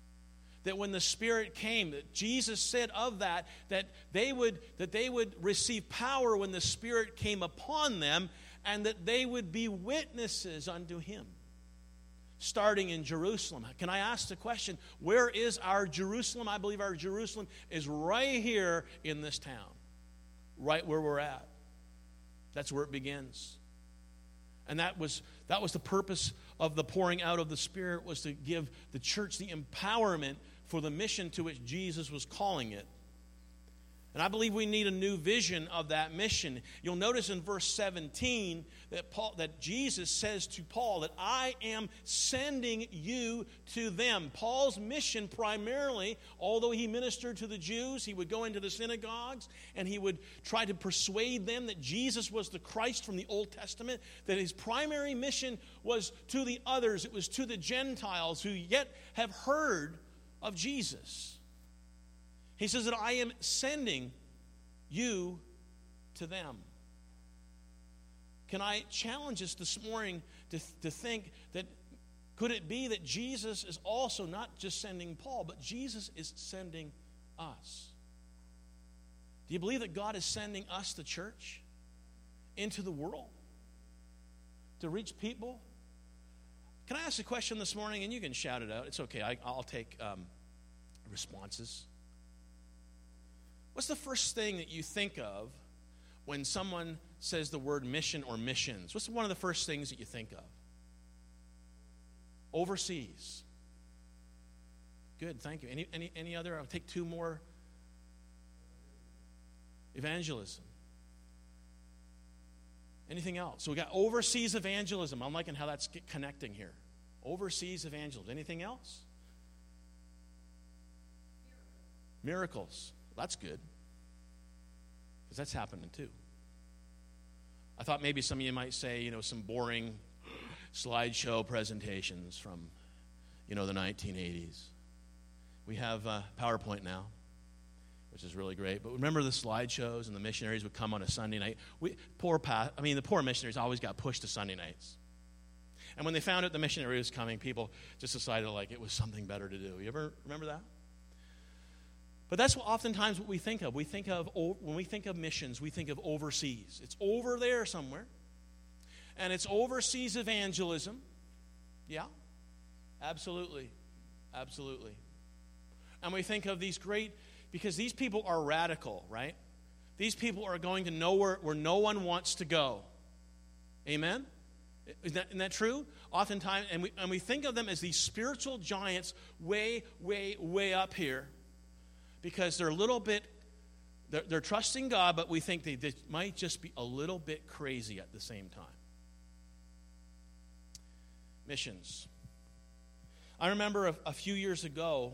that when the Spirit came, that Jesus said of that, that they would, that they would receive power when the Spirit came upon them, and that they would be witnesses unto Him starting in Jerusalem. Can I ask the question, where is our Jerusalem? I believe our Jerusalem is right here in this town, right where we're at. That's where it begins. And that was that was the purpose of the pouring out of the Spirit was to give the church the empowerment for the mission to which Jesus was calling it. And I believe we need a new vision of that mission. You'll notice in verse 17 that Paul that Jesus says to Paul that I am sending you to them. Paul's mission primarily, although he ministered to the Jews, he would go into the synagogues and he would try to persuade them that Jesus was the Christ from the Old Testament, that his primary mission was to the others, it was to the Gentiles who yet have heard of Jesus. He says that I am sending you to them. Can I challenge us this morning to, to think that could it be that Jesus is also not just sending Paul, but Jesus is sending us? Do you believe that God is sending us, the church, into the world to reach people? Can I ask a question this morning? And you can shout it out. It's okay. I, will take um, responses. What's the first thing that you think of when someone says the word mission or missions? What's one of the first things that you think of? overseas. Good, thank you. Any, any, any other? I'll take two more. Evangelism. Anything else? So we got overseas evangelism. I'm liking how that's connecting here. Overseas evangelism. Anything else? Miracles. That's good. Because that's happening too. I thought maybe some of you might say, you know, some boring slideshow presentations from, you know, the 1980s. We have uh, PowerPoint now, which is really great. But remember the slideshows and the missionaries would come on a Sunday night. We, poor pa- I mean, the poor missionaries always got pushed to Sunday nights. And when they found out the missionary was coming, people just decided like it was something better to do. You ever remember that? But that's what, oftentimes what we think of. We think of when we think of missions, we think of overseas. It's over there somewhere, and it's overseas evangelism. Yeah, absolutely, absolutely. And we think of these great because these people are radical, right? These people are going to nowhere where no one wants to go. Amen. Isn't that, isn't that true? Oftentimes, and we, and we think of them as these spiritual giants way, way, way up here because they're a little bit, they're, they're trusting God, but we think they, they might just be a little bit crazy at the same time. Missions. I remember a, a few years ago,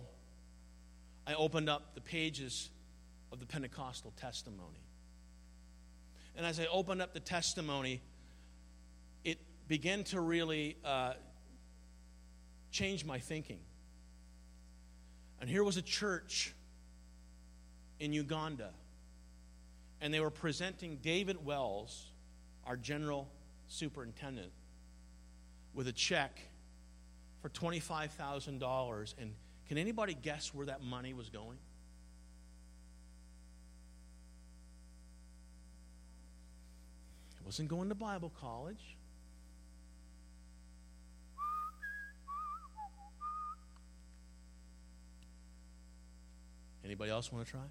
I opened up the pages of the Pentecostal testimony. And as I opened up the testimony, it began to really uh, change my thinking. And here was a church in Uganda. And they were presenting David Wells, our general superintendent, with a check for $25,000. And can anybody guess where that money was going? It wasn't going to Bible college. Anybody else want to try?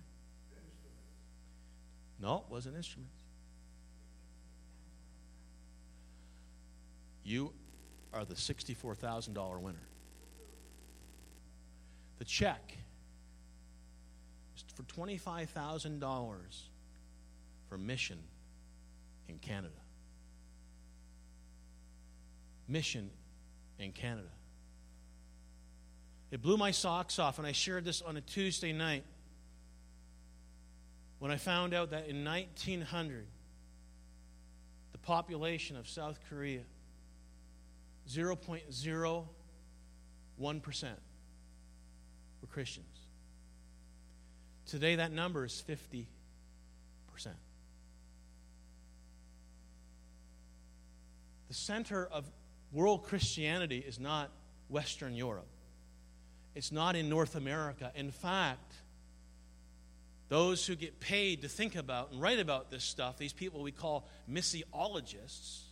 No, it wasn't instruments. You are the $64,000 winner. The check is for $25,000 for mission in Canada. Mission in Canada. It blew my socks off, and I shared this on a Tuesday night when I found out that in 1900, the population of South Korea, 0.01% were Christians. Today, that number is 50%. The center of world Christianity is not Western Europe. It's not in North America. In fact, those who get paid to think about and write about this stuff, these people we call missiologists,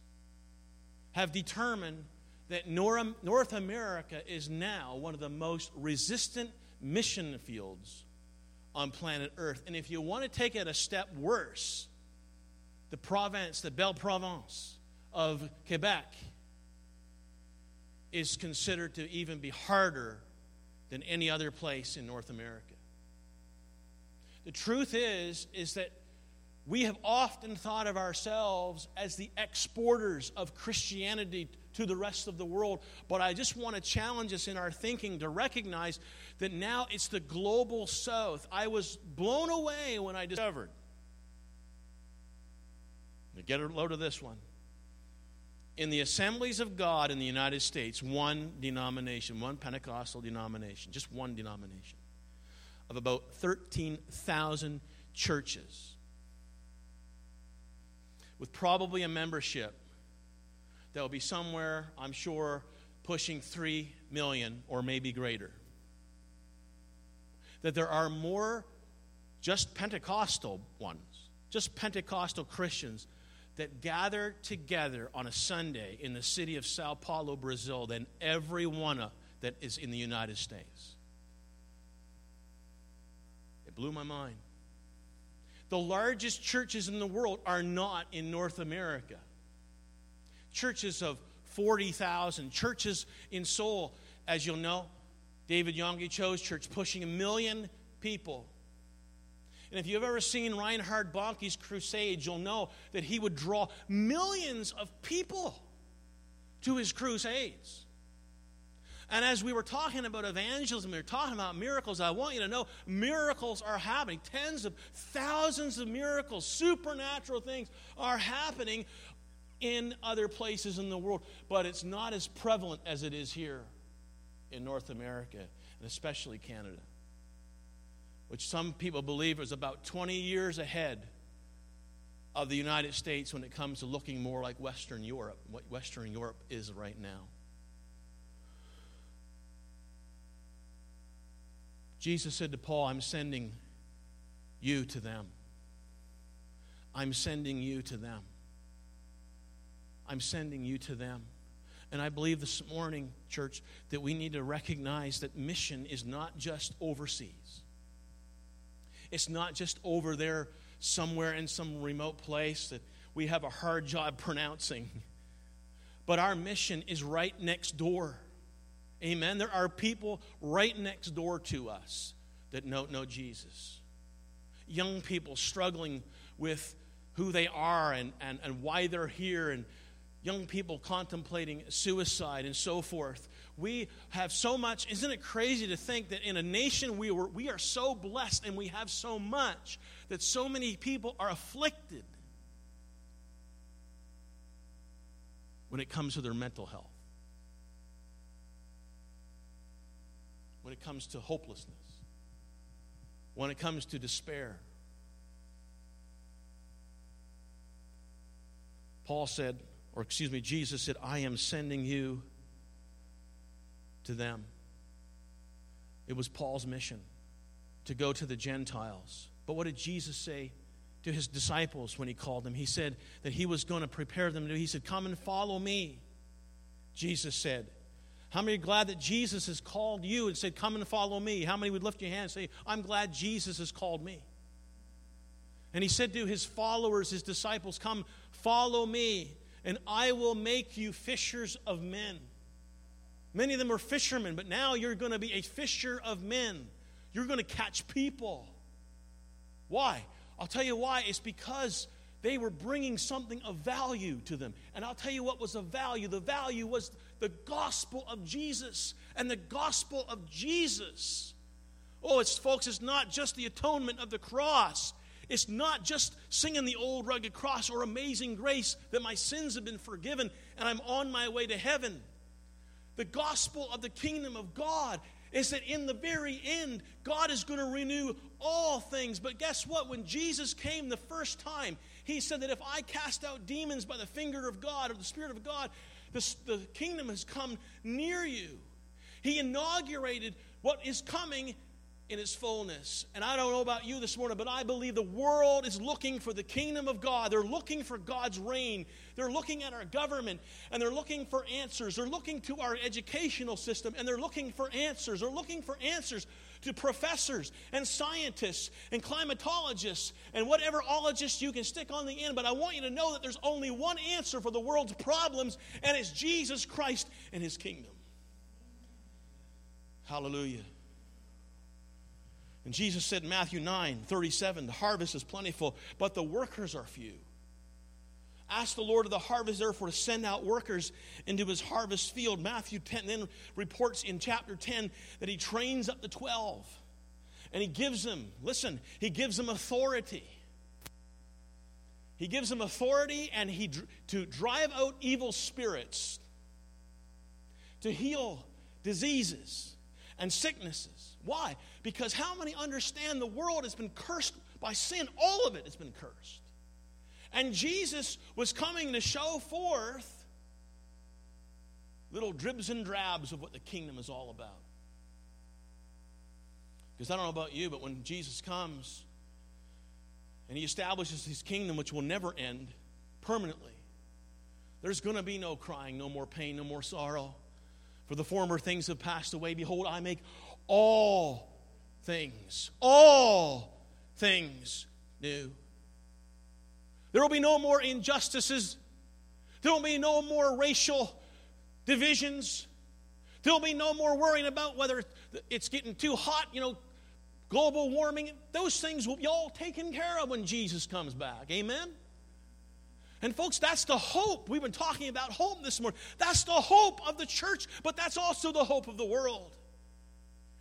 have determined that North America is now one of the most resistant mission fields on planet Earth. And if you want to take it a step worse, the province, the Belle Province of Quebec, is considered to even be harder than any other place in North America. The truth is is that we have often thought of ourselves as the exporters of Christianity to the rest of the world. But I just want to challenge us in our thinking to recognize that now it's the global south. I was blown away when I discovered. Get a load of this one. In the assemblies of God in the United States, one denomination, one Pentecostal denomination, just one denomination of about 13,000 churches with probably a membership that will be somewhere, I'm sure, pushing 3 million or maybe greater. That there are more just Pentecostal ones, just Pentecostal Christians that gather together on a Sunday in the city of Sao Paulo, Brazil, than every one of, that is in the United States. It blew my mind. The largest churches in the world are not in North America. Churches of 40,000. Churches in Seoul, as you'll know, David Yonggi Cho's church pushing a million people. And if you've ever seen Reinhard Bonnke's crusades, you'll know that he would draw millions of people to his crusades. And as we were talking about evangelism, we were talking about miracles, I want you to know miracles are happening. Tens of thousands of miracles, supernatural things are happening in other places in the world. But it's not as prevalent as it is here in North America, and especially Canada, which some people believe is about 20 years ahead of the United States when it comes to looking more like Western Europe, what Western Europe is right now. Jesus said to Paul, I'm sending you to them. I'm sending you to them. I'm sending you to them. And I believe this morning, church, that we need to recognize that mission is not just overseas. It's not just over there somewhere in some remote place that we have a hard job [LAUGHS] pronouncing. But our mission is right next door. Amen. There are people right next door to us that don't know Jesus. Young people struggling with who they are and, and, and why they're here, and young people contemplating suicide and so forth. We have so much. Isn't it crazy to think that in a nation we, were, we are so blessed and we have so much that so many people are afflicted when it comes to their mental health? When it comes to hopelessness, when it comes to despair. Paul said, or excuse me, Jesus said, I am sending you to them. It was Paul's mission to go to the Gentiles. But what did Jesus say to his disciples when he called them? He said that he was going to prepare them to, he said, Come and follow me. Jesus said, how many are glad that Jesus has called you and said, Come and follow me? How many would lift your hand and say, I'm glad Jesus has called me? And he said to his followers, his disciples, Come, follow me, and I will make you fishers of men. Many of them were fishermen, but now you're going to be a fisher of men. You're going to catch people. Why? I'll tell you why. It's because they were bringing something of value to them. And I'll tell you what was of value. The value was the gospel of Jesus. And the gospel of Jesus. Oh, it's folks, it's not just the atonement of the cross. It's not just singing the old rugged cross or amazing grace that my sins have been forgiven and I'm on my way to heaven. The gospel of the kingdom of God is that in the very end, God is going to renew all things. But guess what? When Jesus came the first time, he said that if I cast out demons by the finger of God or the Spirit of God, the, the kingdom has come near you. He inaugurated what is coming in its fullness. And I don't know about you this morning, but I believe the world is looking for the kingdom of God. They're looking for God's reign. They're looking at our government and they're looking for answers. They're looking to our educational system and they're looking for answers. They're looking for answers to professors and scientists and climatologists and whatever ologists you can stick on the end. But I want you to know that there's only one answer for the world's problems, and it's Jesus Christ and his kingdom. Hallelujah. And Jesus said in Matthew 9 37, the harvest is plentiful, but the workers are few. Ask the Lord of the harvest, therefore, to send out workers into his harvest field. Matthew 10 then reports in chapter 10 that he trains up the 12. And he gives them, listen, he gives them authority. He gives them authority and he to drive out evil spirits, to heal diseases and sicknesses. Why? Because how many understand the world has been cursed by sin? All of it has been cursed. And Jesus was coming to show forth little dribs and drabs of what the kingdom is all about. Because I don't know about you, but when Jesus comes and he establishes his kingdom, which will never end permanently, there's going to be no crying, no more pain, no more sorrow. For the former things have passed away. Behold, I make all things, all things new. There will be no more injustices. There will be no more racial divisions. There'll be no more worrying about whether it's getting too hot, you know, global warming. Those things will be all taken care of when Jesus comes back. Amen? And, folks, that's the hope. We've been talking about hope this morning. That's the hope of the church, but that's also the hope of the world.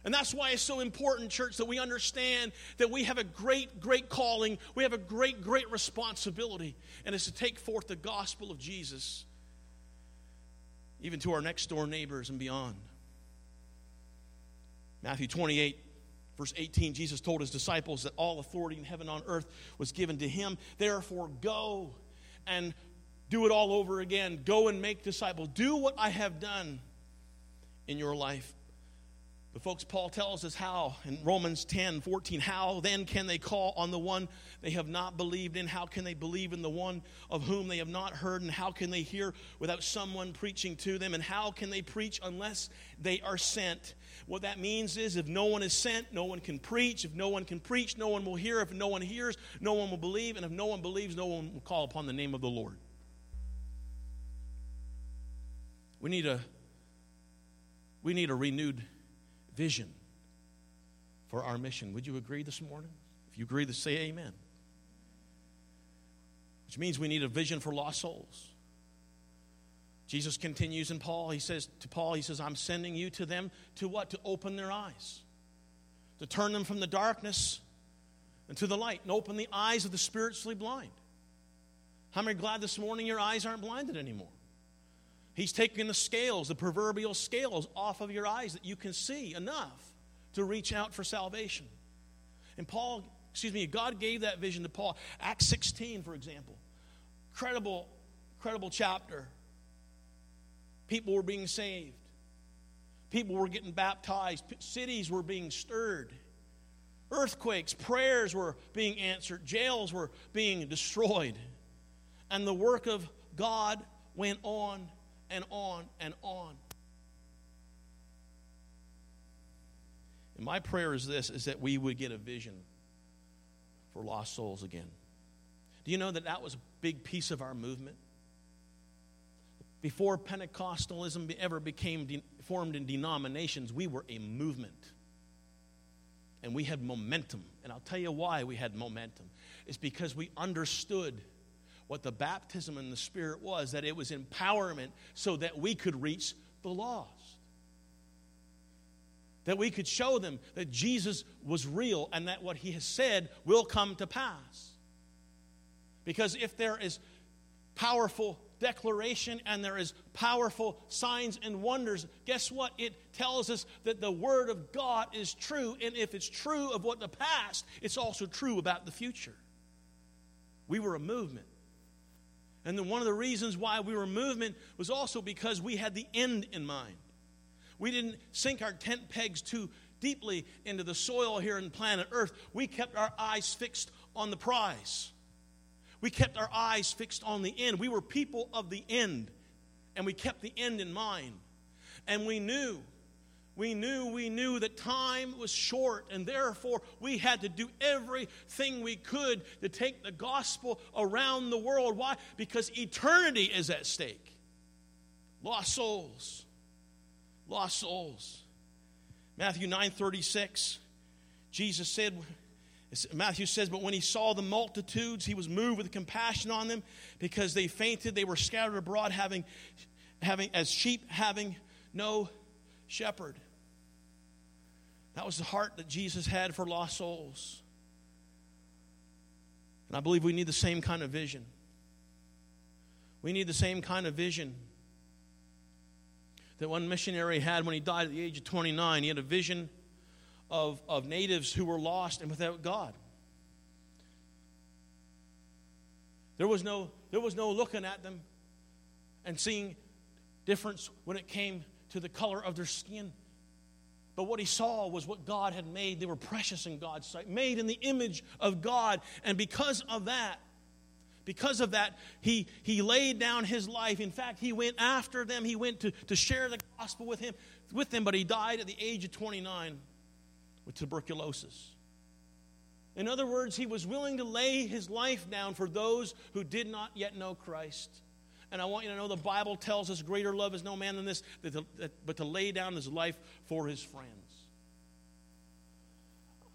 And that's why it's so important, church, that we understand that we have a great, great calling. We have a great, great responsibility, and it's to take forth the gospel of Jesus, even to our next door neighbors and beyond. Matthew 28, verse 18, Jesus told his disciples that all authority in heaven and on earth was given to him. Therefore, go and do it all over again. Go and make disciples. Do what I have done in your life. But, folks, Paul tells us how in Romans 10 14, how then can they call on the one they have not believed in? How can they believe in the one of whom they have not heard? And how can they hear without someone preaching to them? And how can they preach unless they are sent? What that means is if no one is sent, no one can preach. If no one can preach, no one will hear. If no one hears, no one will believe. And if no one believes, no one will call upon the name of the Lord. We need a, we need a renewed vision for our mission. Would you agree this morning? If you agree, to say amen. Which means we need a vision for lost souls. Jesus continues in Paul, he says to Paul, he says, I'm sending you to them to what? To open their eyes, to turn them from the darkness into the light, and open the eyes of the spiritually blind. How many glad this morning your eyes aren't blinded anymore? He's taking the scales, the proverbial scales, off of your eyes that you can see enough to reach out for salvation. And Paul, excuse me, God gave that vision to Paul. Acts 16, for example. Incredible, incredible chapter. People were being saved, people were getting baptized, cities were being stirred. Earthquakes, prayers were being answered, jails were being destroyed. And the work of God went on and on and on. And my prayer is this is that we would get a vision for lost souls again. Do you know that that was a big piece of our movement? Before Pentecostalism ever became de- formed in denominations, we were a movement. And we had momentum. And I'll tell you why we had momentum. It's because we understood what the baptism in the Spirit was that it was empowerment so that we could reach the lost. That we could show them that Jesus was real and that what he has said will come to pass. Because if there is powerful declaration and there is powerful signs and wonders, guess what? It tells us that the Word of God is true. And if it's true of what the past, it's also true about the future. We were a movement. And one of the reasons why we were movement was also because we had the end in mind. We didn't sink our tent pegs too deeply into the soil here in planet Earth. We kept our eyes fixed on the prize. We kept our eyes fixed on the end. We were people of the end, and we kept the end in mind. And we knew we knew, we knew that time was short, and therefore we had to do everything we could to take the gospel around the world. Why? Because eternity is at stake. Lost souls. Lost souls. Matthew 9 36, Jesus said, Matthew says, But when he saw the multitudes, he was moved with compassion on them because they fainted. They were scattered abroad, having, having as sheep having no shepherd. That was the heart that Jesus had for lost souls. And I believe we need the same kind of vision. We need the same kind of vision that one missionary had when he died at the age of 29. He had a vision of, of natives who were lost and without God. There was no, there was no looking at them and seeing difference when it came to the color of their skin. But what he saw was what God had made. They were precious in God's sight, made in the image of God. And because of that, because of that, he, he laid down his life. In fact, he went after them. He went to, to share the gospel with him with them, but he died at the age of 29 with tuberculosis. In other words, he was willing to lay his life down for those who did not yet know Christ. And I want you to know the Bible tells us greater love is no man than this, but to lay down his life for his friends.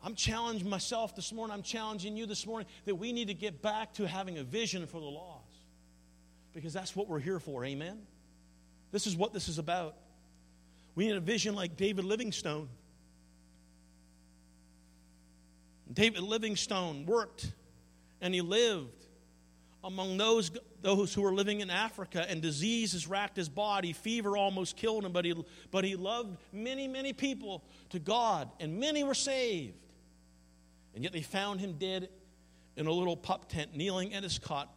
I'm challenging myself this morning. I'm challenging you this morning that we need to get back to having a vision for the lost. Because that's what we're here for. Amen? This is what this is about. We need a vision like David Livingstone. David Livingstone worked and he lived among those, those who were living in Africa, and disease has racked his body. Fever almost killed him, but he, but he loved many, many people to God, and many were saved. And yet they found him dead in a little pup tent, kneeling at his cot,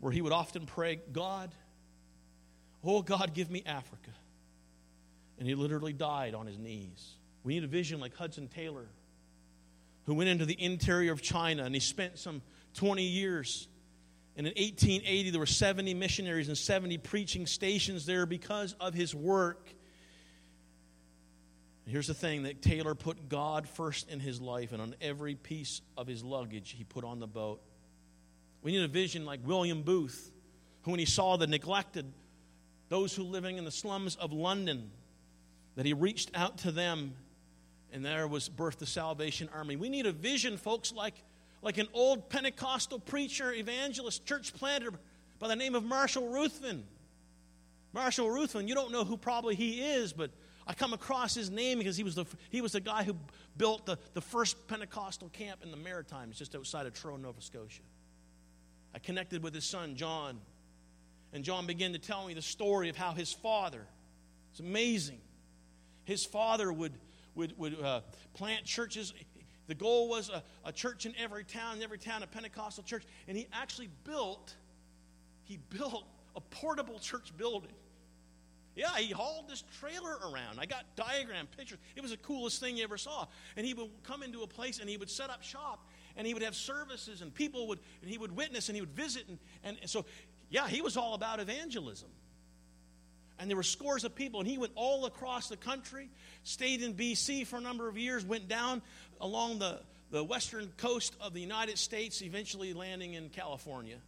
where he would often pray, God, oh God, give me Africa. And he literally died on his knees. We need a vision like Hudson Taylor who went into the interior of China and he spent some 20 years. And in 1880, there were 70 missionaries and 70 preaching stations there because of his work. And here's the thing that Taylor put God first in his life, and on every piece of his luggage he put on the boat. We need a vision like William Booth, who, when he saw the neglected, those who living in the slums of London, that he reached out to them and there was birthed the Salvation Army. We need a vision, folks, like, like an old Pentecostal preacher, evangelist, church planter by the name of Marshall Ruthven. Marshall Ruthven, you don't know who probably he is, but I come across his name because he was the, he was the guy who built the, the first Pentecostal camp in the Maritimes just outside of Truro, Nova Scotia. I connected with his son, John, and John began to tell me the story of how his father, it's amazing, his father would would, would uh, plant churches. The goal was a, a church in every town, in every town, a Pentecostal church. And he actually built, he built a portable church building. Yeah, he hauled this trailer around. I got diagram pictures. It was the coolest thing you ever saw. And he would come into a place and he would set up shop and he would have services and people would, and he would witness and he would visit. And, and so, yeah, he was all about evangelism and there were scores of people. And he went all across the country stayed in bc for a number of years went down along the, the western coast of the united states eventually landing in california.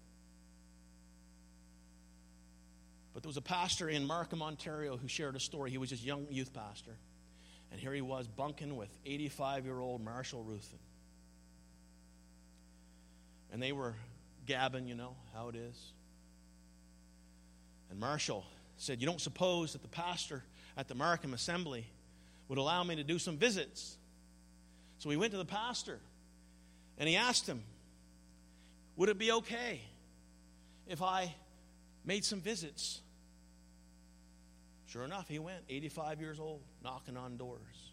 But there was a pastor in markham ontario who shared a story. He was just a young youth pastor. And here he was bunking with 85 year old marshall ruthven and they were gabbing you know how it is. And marshall said, You don't suppose that the pastor at the Markham Assembly would allow me to do some visits? So he went to the pastor and he asked him, Would it be okay if I made some visits? Sure enough, he went, 85 years old, knocking on doors.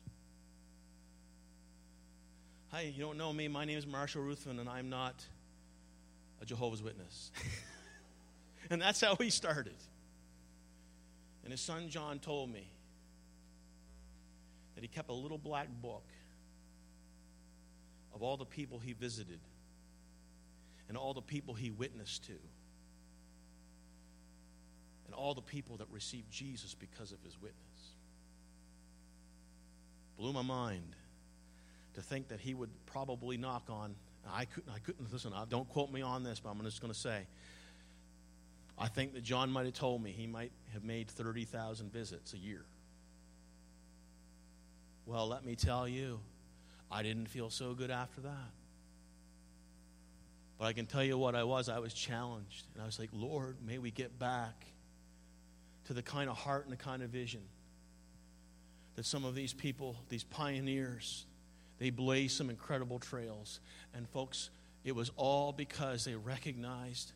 Hi, you don't know me. My name is Marshall Ruthven, and I'm not a Jehovah's Witness. [LAUGHS] and that's how he started. And his son John told me that he kept a little black book of all the people he visited and all the people he witnessed to and all the people that received Jesus because of his witness. Blew my mind to think that he would probably knock on. I couldn't, I couldn't listen, don't quote me on this, but I'm just going to say I think that John might have told me he might have made 30,000 visits a year. Well, let me tell you, I didn't feel so good after that. But I can tell you what I was. I was challenged. And I was like, Lord, may we get back to the kind of heart and the kind of vision that some of these people, these pioneers, they blazed some incredible trails. And folks, it was all because they recognized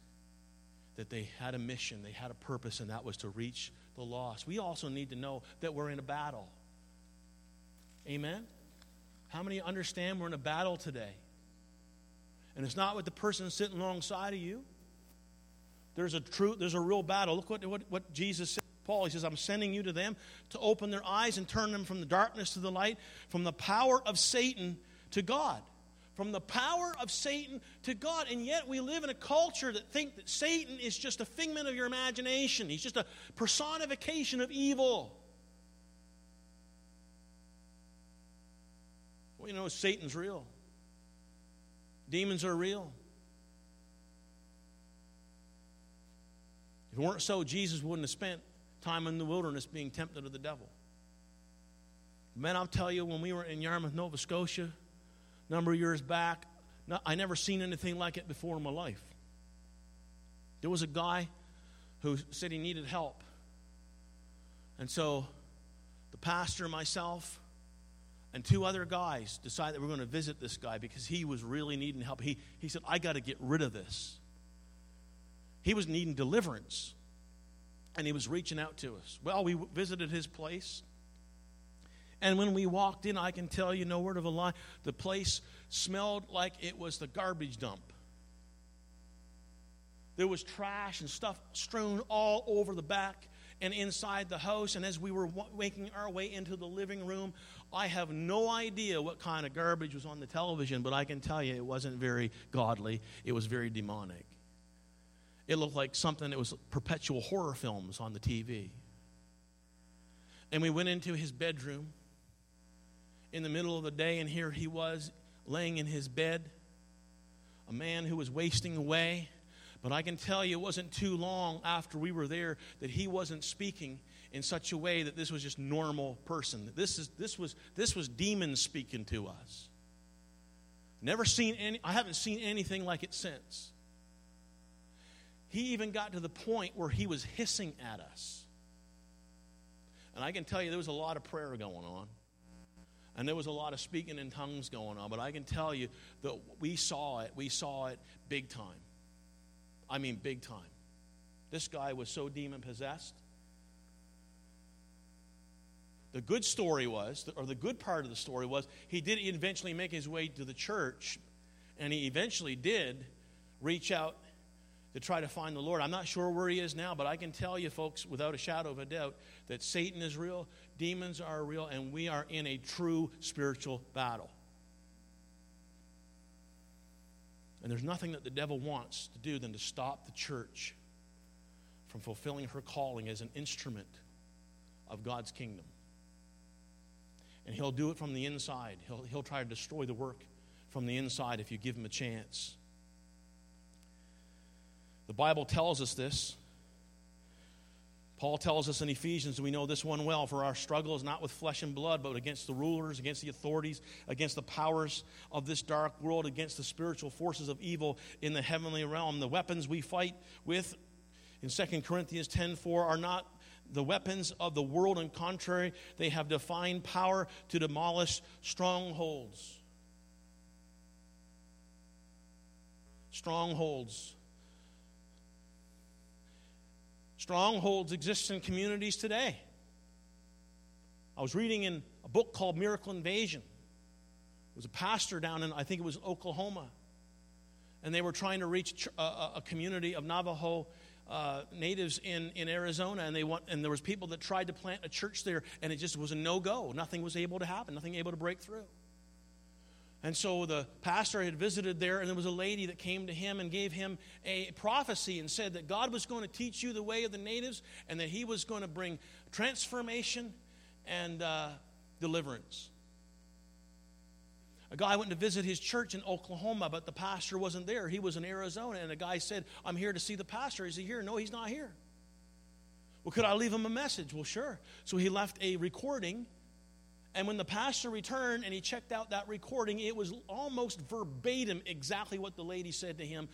that they had a mission, they had a purpose, and that was to reach the lost. We also need to know that we're in a battle. Amen? How many understand we're in a battle today? And it's not with the person sitting alongside of you. There's a true, there's a real battle. Look what, what, what Jesus said. Paul, he says, I'm sending you to them to open their eyes and turn them from the darkness to the light, from the power of Satan to God from the power of Satan to God. And yet we live in a culture that think that Satan is just a figment of your imagination. He's just a personification of evil. Well, you know, Satan's real. Demons are real. If it weren't so, Jesus wouldn't have spent time in the wilderness being tempted of the devil. Man, I'll tell you, when we were in Yarmouth, Nova Scotia, number of years back, I never seen anything like it before in my life. There was a guy who said he needed help. And so the pastor, myself, and two other guys decided that we're going to visit this guy because he was really needing help. He, he said, I got to get rid of this. He was needing deliverance, and he was reaching out to us. Well, we visited his place. And when we walked in, I can tell you, no word of a lie, the place smelled like it was the garbage dump. There was trash and stuff strewn all over the back and inside the house. And as we were making our way into the living room, I have no idea what kind of garbage was on the television, but I can tell you it wasn't very godly. It was very demonic. It looked like something that was perpetual horror films on the TV. And we went into his bedroom in the middle of the day, and here he was laying in his bed, a man who was wasting away. But I can tell you, it wasn't too long after we were there that he wasn't speaking in such a way that this was just normal person. This, is, this, was, this was demons speaking to us. Never seen any, I haven't seen anything like it since. He even got to the point where he was hissing at us. And I can tell you there was a lot of prayer going on. And there was a lot of speaking in tongues going on. But I can tell you that we saw it. We saw it big time. I mean, big time. This guy was so demon possessed. The good story was, or the good part of the story was, he did eventually make his way to the church, and he eventually did reach out to try to find the Lord. I'm not sure where he is now, but I can tell you, folks, without a shadow of a doubt, that Satan is real, demons are real, and we are in a true spiritual battle. And there's nothing that the devil wants to do than to stop the church from fulfilling her calling as an instrument of God's kingdom. And he'll do it from the inside. He'll, he'll try to destroy the work from the inside if you give him a chance. The Bible tells us this. Paul tells us in Ephesians, we know this one well, for our struggle is not with flesh and blood, but against the rulers, against the authorities, against the powers of this dark world, against the spiritual forces of evil in the heavenly realm. The weapons we fight with in 2 Corinthians 10:4 are not the weapons of the world, and contrary, they have defined power to demolish strongholds. Strongholds. Strongholds exist in communities today. I was reading in a book called Miracle Invasion. It was a pastor down in, I think it was Oklahoma. And they were trying to reach a, a community of Navajo uh, natives in, in Arizona, and they want, and there was people that tried to plant a church there, and it just was a no go. Nothing was able to happen. Nothing able to break through. And so the pastor had visited there, and there was a lady that came to him and gave him a prophecy and said that God was going to teach you the way of the natives and that he was going to bring transformation and uh, deliverance. A guy went to visit his church in Oklahoma, but the pastor wasn't there. He was in Arizona, and a guy said, I'm here to see the pastor. Is he here? No, he's not here. Well, could I leave him a message? Well, sure. So he left a recording and when the pastor returned and he checked out that recording, it was almost verbatim exactly what the lady said to him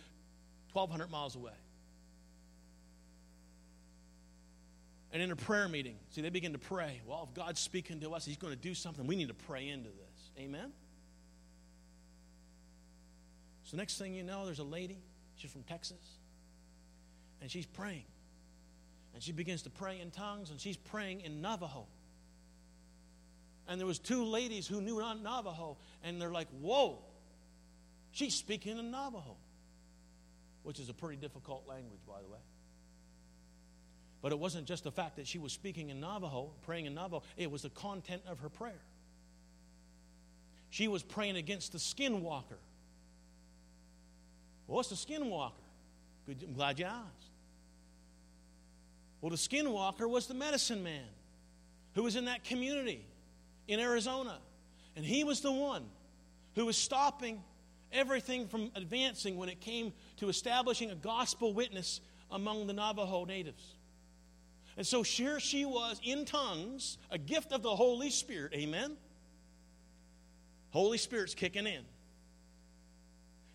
1,200 miles away. And in a prayer meeting, see, they begin to pray. Well, if God's speaking to us, He's going to do something. We need to pray into this. Amen? So, next thing you know, there's a lady. She's from Texas. And she's praying. And she begins to pray in tongues, and she's praying in Navajo and there was two ladies who knew Navajo, and they're like, "Whoa, she's speaking in Navajo," which is a pretty difficult language, by the way. But it wasn't just the fact that she was speaking in Navajo, praying in Navajo, it was the content of her prayer. She was praying against the skinwalker. Well, what's the skinwalker? Good, I'm glad you asked. Well, the skinwalker was the medicine man who was in that community in Arizona. And he was the one who was stopping everything from advancing when it came to establishing a gospel witness among the Navajo natives. And so here she was in tongues, a gift of the Holy Spirit. Amen? Holy Spirit's kicking in.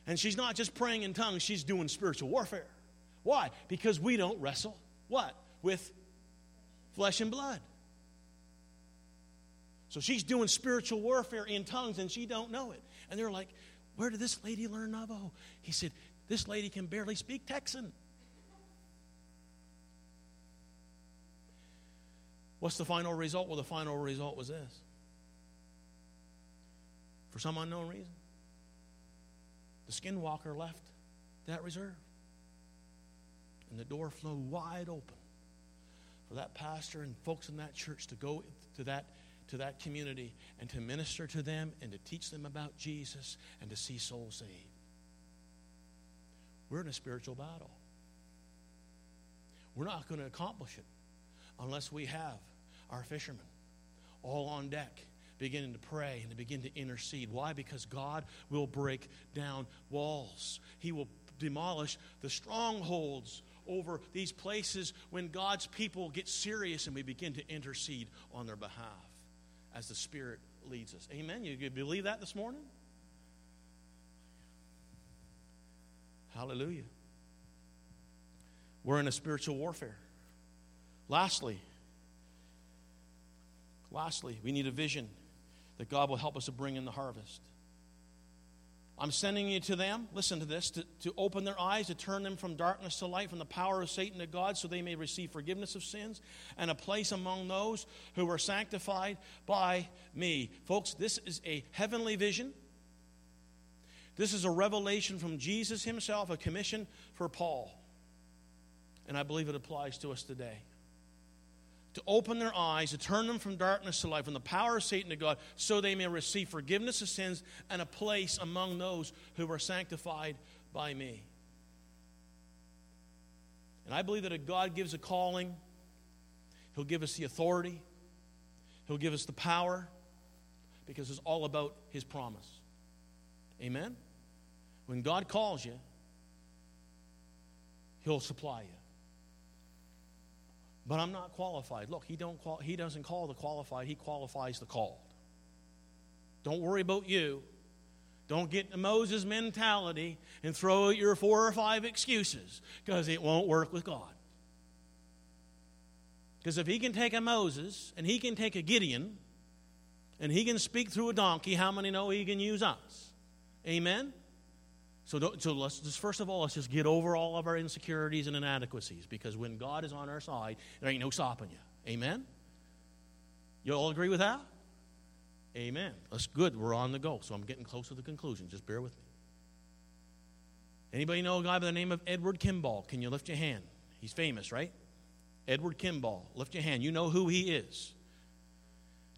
And she's not just praying in tongues, she's doing spiritual warfare. Why? Because we don't wrestle what? With flesh and blood. So she's doing spiritual warfare in tongues and she don't know it. And they're like, "Where did this lady learn Navajo?" He said, "This lady can barely speak Texan." What's the final result? Well, the final result was this. For some unknown reason, the skinwalker left that reserve. And the door flew wide open for that pastor and folks in that church to go to that, to that community and to minister to them and to teach them about Jesus and to see souls saved. We're in a spiritual battle. We're not going to accomplish it unless we have our fishermen all on deck beginning to pray and to begin to intercede. Why? Because God will break down walls. He will demolish the strongholds over these places when God's people get serious and we begin to intercede on their behalf as the Spirit leads us. Amen. You believe that this morning? Hallelujah. We're in a spiritual warfare. Lastly, lastly, we need a vision that God will help us to bring in the harvest. I'm sending you to them, listen to this, to, to open their eyes, to turn them from darkness to light, from the power of Satan to God, so they may receive forgiveness of sins and a place among those who are sanctified by me. Folks, this is a heavenly vision. This is a revelation from Jesus himself, a commission for Paul. And I believe it applies to us today to open their eyes, to turn them from darkness to light, from the power of Satan to God, so they may receive forgiveness of sins and a place among those who are sanctified by me. And I believe that if God gives a calling, He'll give us the authority, He'll give us the power, because it's all about His promise. Amen? When God calls you, He'll supply you but I'm not qualified. Look, he, don't qual- he doesn't call the qualified, he qualifies the called. Don't worry about you. Don't get the Moses mentality and throw out your four or five excuses because it won't work with God. Because if he can take a Moses and he can take a Gideon and he can speak through a donkey, how many know he can use us? Amen? So, so let's just first of all, let's just get over all of our insecurities and inadequacies because when God is on our side, there ain't no stopping you. Amen? You all agree with that? Amen. That's good. We're on the go. So I'm getting close to the conclusion. Just bear with me. Anybody know a guy by the name of Edward Kimball? Can you lift your hand? He's famous, right? Edward Kimball. Lift your hand. You know who he is.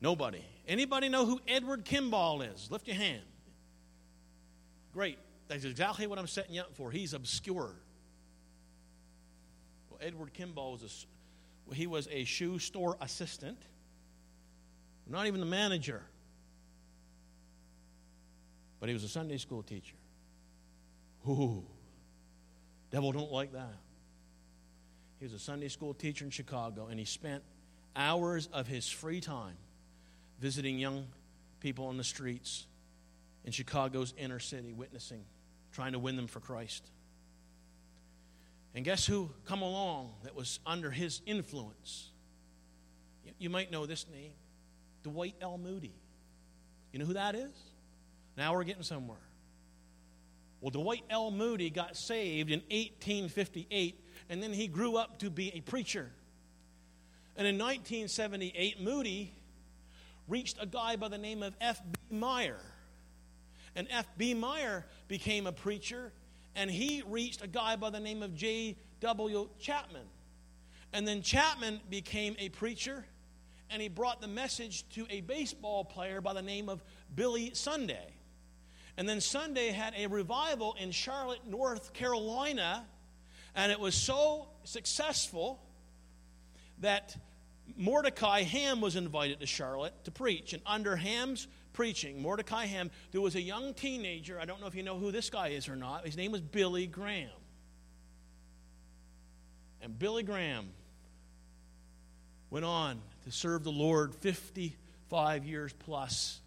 Nobody. Anybody know who Edward Kimball is? Lift your hand. Great. That's exactly what I'm setting you up for. He's obscure. Well, Edward Kimball was a, he was a shoe store assistant, not even the manager, but he was a Sunday school teacher. Ooh, devil don't like that. He was a Sunday school teacher in Chicago, and he spent hours of his free time visiting young people on the streets in Chicago's inner city, witnessing trying to win them for Christ. And guess who come along that was under his influence? You might know this name Dwight L. Moody. You know who that is? Now we're getting somewhere. Well, Dwight L. Moody got saved in 1858, and then he grew up to be a preacher. And in 1978, Moody reached a guy by the name of F.B. Meyer. And F.B. Meyer became a preacher, and he reached a guy by the name of J.W. Chapman. And then Chapman became a preacher, and he brought the message to a baseball player by the name of Billy Sunday. And then Sunday had a revival in Charlotte, North Carolina, and it was so successful that Mordecai Ham was invited to Charlotte to preach. And under Ham's preaching, Mordecai Ham, there was a young teenager. I don't know if you know who this guy is or not. His name was Billy Graham. And Billy Graham went on to serve the Lord 55 years plus,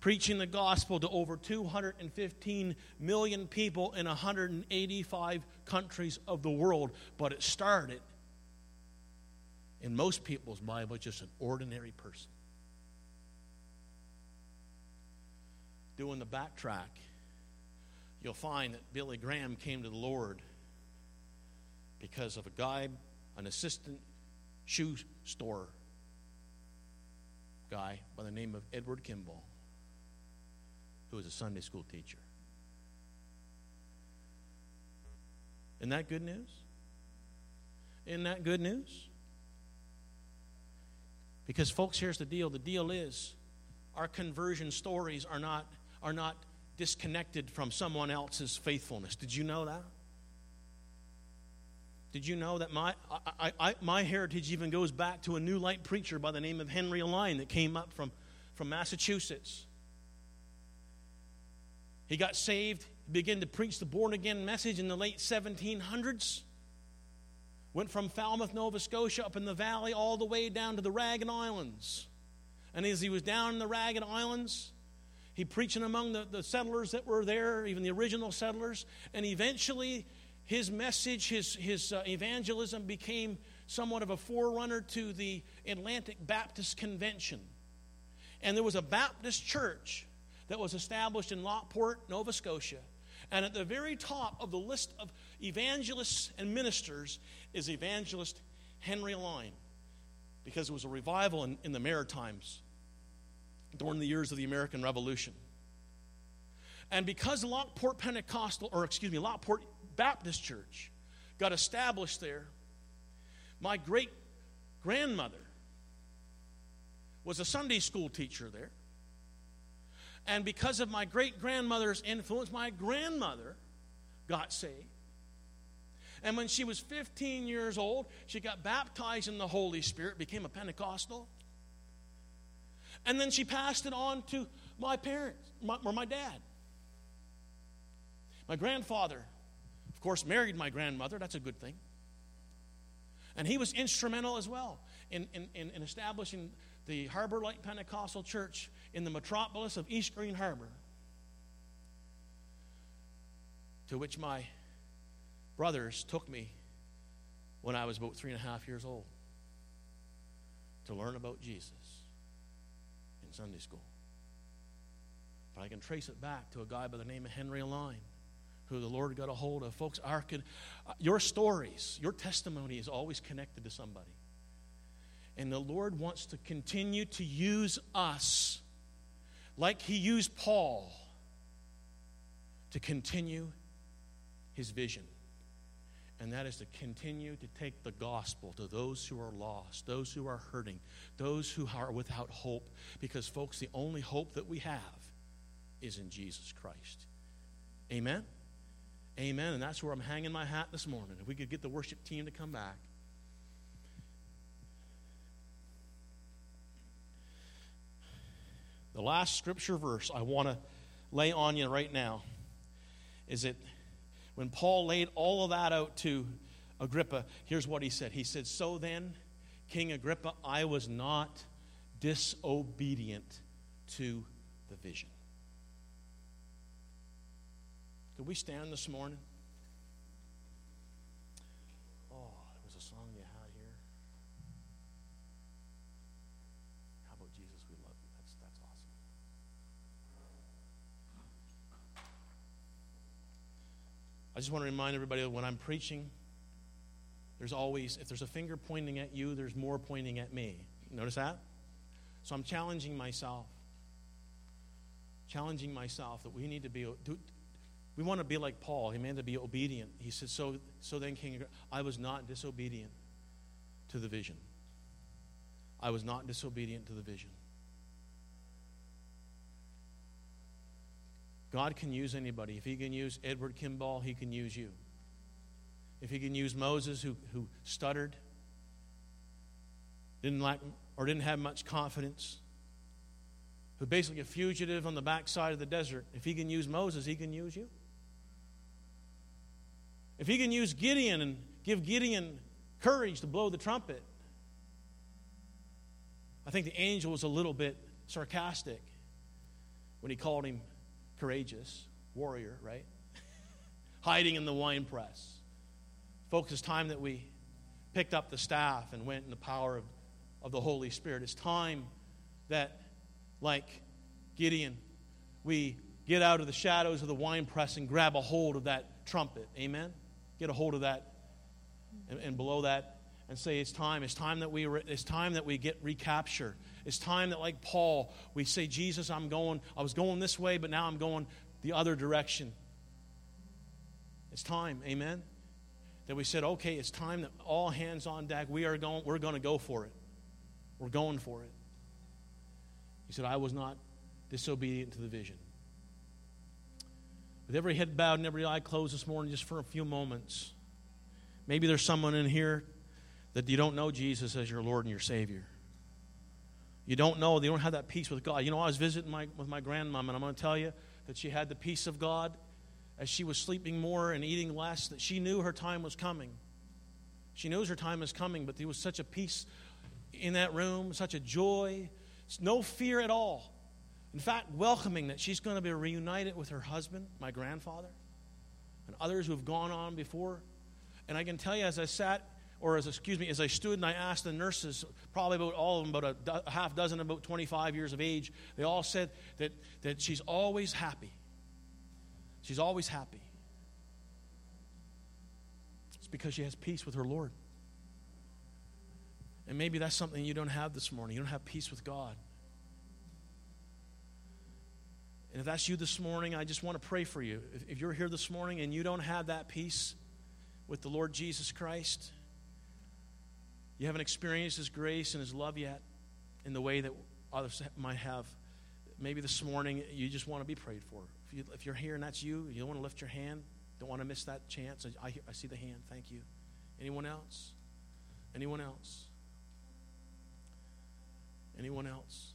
preaching the gospel to over 215 million people in 185 countries of the world. But it started in most people's Bible just an ordinary person. Doing the backtrack, you'll find that Billy Graham came to the Lord because of a guy, an assistant shoe store guy by the name of Edward Kimball, who was a Sunday school teacher. Isn't that good news? Isn't that good news? Because, folks, here's the deal the deal is our conversion stories are not, are not disconnected from someone else's faithfulness. Did you know that? Did you know that my, I, I, my heritage even goes back to a new light preacher by the name of Henry Alline that came up from, from Massachusetts? He got saved, began to preach the born again message in the late 1700s. Went from Falmouth, Nova Scotia, up in the valley, all the way down to the Ragged Islands. And as he was down in the Ragged Islands, he preaching among the, the settlers that were there, even the original settlers. And eventually, his message, his, his uh, evangelism became somewhat of a forerunner to the Atlantic Baptist Convention. And there was a Baptist church that was established in Lockeport, Nova Scotia. And at the very top of the list of evangelists and ministers is evangelist Henry Alline, because it was a revival in, in the Maritimes during the years of the American Revolution. And because Lockeport Pentecostal, or excuse me, Lockeport Baptist Church got established there, my great grandmother was a Sunday school teacher there. And because of my great grandmother's influence, my grandmother got saved. And when she was 15 years old, she got baptized in the Holy Spirit, became a Pentecostal. And then she passed it on to my parents, my, or my dad. My grandfather, of course, married my grandmother. That's a good thing. And he was instrumental as well in, in, in, in establishing the Harbor Light Pentecostal Church in the metropolis of East Green Harbor, to which my brothers took me when I was about three and a half years old to learn about Jesus Sunday school. But I can trace it back to a guy by the name of Henry Alline, who the Lord got a hold of. Folks, our, uh, your stories, your testimony is always connected to somebody. And the Lord wants to continue to use us like He used Paul to continue His vision and that is to continue to take the gospel to those who are lost, those who are hurting, those who are without hope. Because, folks, the only hope that we have is in Jesus Christ. Amen? Amen. And that's where I'm hanging my hat this morning. If we could get the worship team to come back. The last scripture verse I want to lay on you right now is it when Paul laid all of that out to Agrippa, here's what he said. He said, So then, King Agrippa, I was not disobedient to the vision. Could we stand this morning? Oh, I just want to remind everybody that when I'm preaching, there's always, if there's a finger pointing at you, there's more pointing at me. Notice that? So I'm challenging myself. Challenging myself that we need to be, we want to be like Paul. He meant to be obedient. He said, so, so then, King, I was not disobedient to the vision. I was not disobedient to the vision. God can use anybody. If He can use Edward Kimball, He can use you. If He can use Moses, who, who stuttered, didn't lack, or didn't have much confidence, who basically a fugitive on the backside of the desert, if He can use Moses, He can use you. If He can use Gideon and give Gideon courage to blow the trumpet. I think the angel was a little bit sarcastic when he called him courageous, warrior, right? [LAUGHS] Hiding in the wine press. Folks, it's time that we picked up the staff and went in the power of, of the Holy Spirit. It's time that, like Gideon, we get out of the shadows of the wine press and grab a hold of that trumpet. Amen? Get a hold of that and, and below that and say it's time it's time that we re, it's time that we get recapture it's time that like paul we say jesus i'm going. I was going this way but now i'm going the other direction. It's time amen? That we said okay it's time that all hands on deck we are going we're going to go for it. We're going for it. He said i was not disobedient to the vision. With every head bowed and every eye closed this morning just for a few moments maybe there's someone in here that you don't know Jesus as your Lord and your Savior. You don't know, you don't have that peace with God. You know, I was visiting my, with my grandmom, and I'm going to tell you that she had the peace of God as she was sleeping more and eating less, that she knew her time was coming. She knows her time is coming, but there was such a peace in that room, such a joy, no fear at all. In fact, welcoming that she's going to be reunited with her husband, my grandfather, and others who have gone on before. And I can tell you, as I sat or as excuse me, as I stood and I asked the nurses, probably about all of them, about a, a half dozen, about 25 years of age, they all said that, that she's always happy. She's always happy. It's because she has peace with her Lord. And maybe that's something you don't have this morning. You don't have peace with God. And if that's you this morning, I just want to pray for you. If, if you're here this morning and you don't have that peace with the Lord Jesus Christ, you haven't experienced His grace and His love yet in the way that others might have. Maybe this morning you just want to be prayed for. If, you, you're here and that's you, you don't want to lift your hand, don't want to miss that chance. I, I see the hand. Thank you. Anyone else? Anyone else? Anyone else?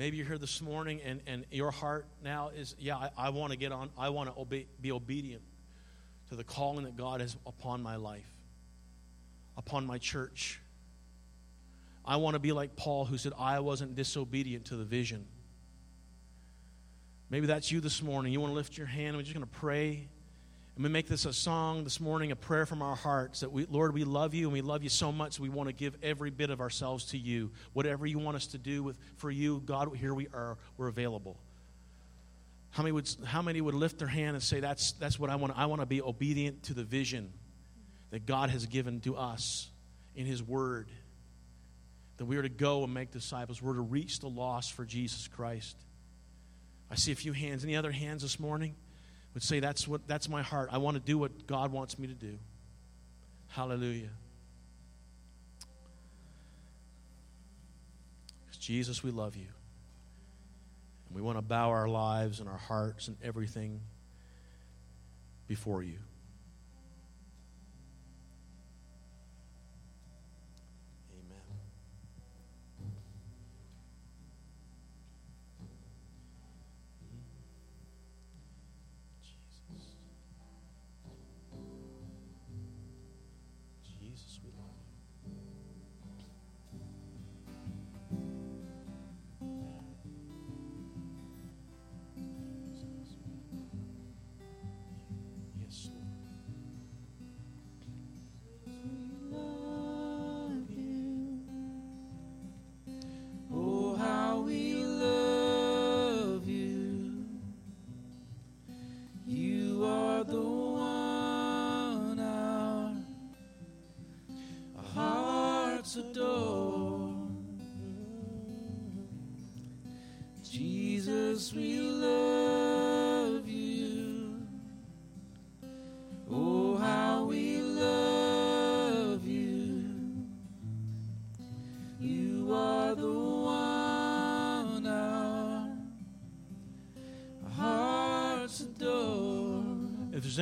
Maybe you're here this morning and, and your heart now is, yeah, I, I want to get on, I want to be obedient to the calling that God has upon my life, upon my church. I want to be like Paul who said, I wasn't disobedient to the vision. Maybe that's you this morning. You want to lift your hand. We're just going to pray. We make this a song this morning, a prayer from our hearts that we, Lord, we love you and we love you so much. We want to give every bit of ourselves to you. Whatever you want us to do with for you, God, here we are. We're available. How many would how many would lift their hand and say, That's that's what I want. I want to be obedient to the vision that God has given to us in His Word. That we are to go and make disciples. We're to reach the lost for Jesus Christ. I see a few hands. Any other hands this morning? Would say, That's, what, that's my heart. I want to do what God wants me to do. Hallelujah. Jesus, we love you. And we want to bow our lives and our hearts and everything before you.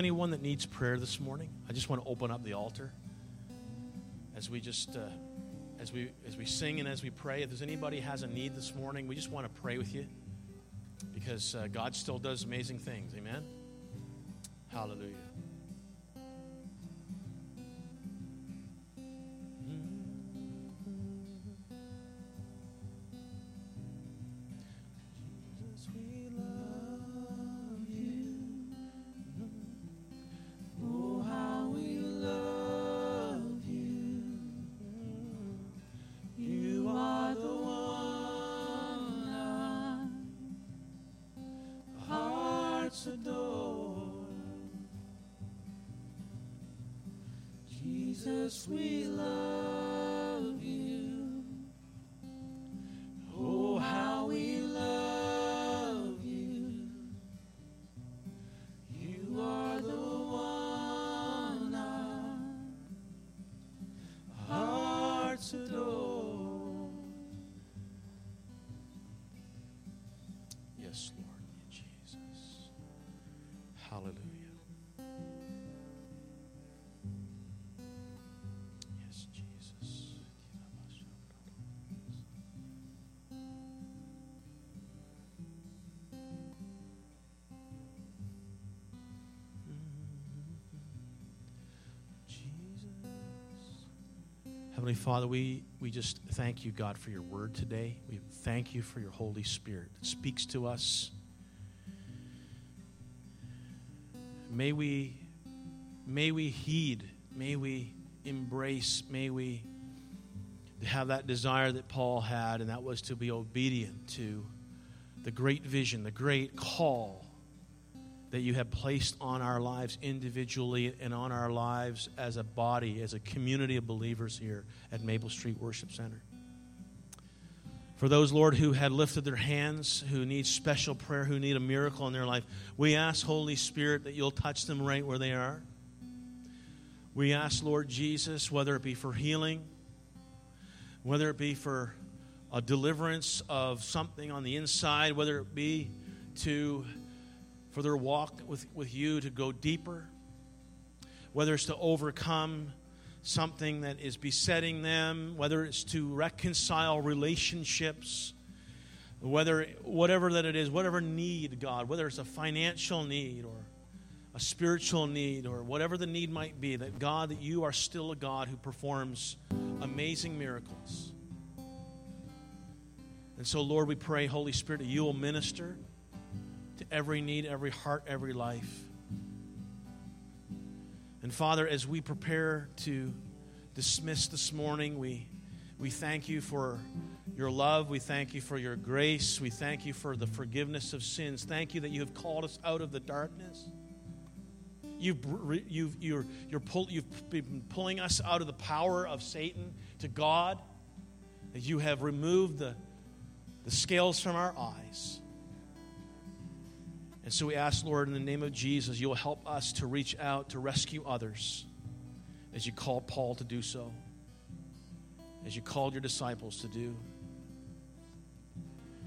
Anyone that needs prayer this morning, I just want to open up the altar as we just uh, as we as we sing and as we pray. If there's anybody has a need this morning, we just want to pray with you. because uh, God still does amazing things. Amen? Hallelujah. Heavenly Father, we, we just thank you, God, for your word today. We thank you for your Holy Spirit that speaks to us. May we, may we heed, may we embrace, may we have that desire that Paul had, and that was to be obedient to the great vision, the great call that you have placed on our lives individually and on our lives as a body, as a community of believers here at Maple Street Worship Center. For those, Lord, who had lifted their hands, who need special prayer, who need a miracle in their life, we ask, Holy Spirit, that you'll touch them right where they are. We ask, Lord Jesus, whether it be for healing, whether it be for a deliverance of something on the inside, whether it be to for their walk with, with you to go deeper, whether it's to overcome something that is besetting them, whether it's to reconcile relationships, whether whatever that it is, whatever need, God, whether it's a financial need or a spiritual need or whatever the need might be, that God, that you are still a God who performs amazing miracles. And so, Lord, we pray, Holy Spirit, that you will minister every need, every heart, every life. And Father, as we prepare to dismiss this morning, we, we thank you for your love. We thank you for your grace. We thank you for the forgiveness of sins. Thank you that you have called us out of the darkness. You've, you've, you're, you're pull, you've been pulling us out of the power of Satan to God. That you have removed the, the scales from our eyes. And so we ask, Lord, in the name of Jesus, you'll help us to reach out to rescue others as you called Paul to do so, as you called your disciples to do.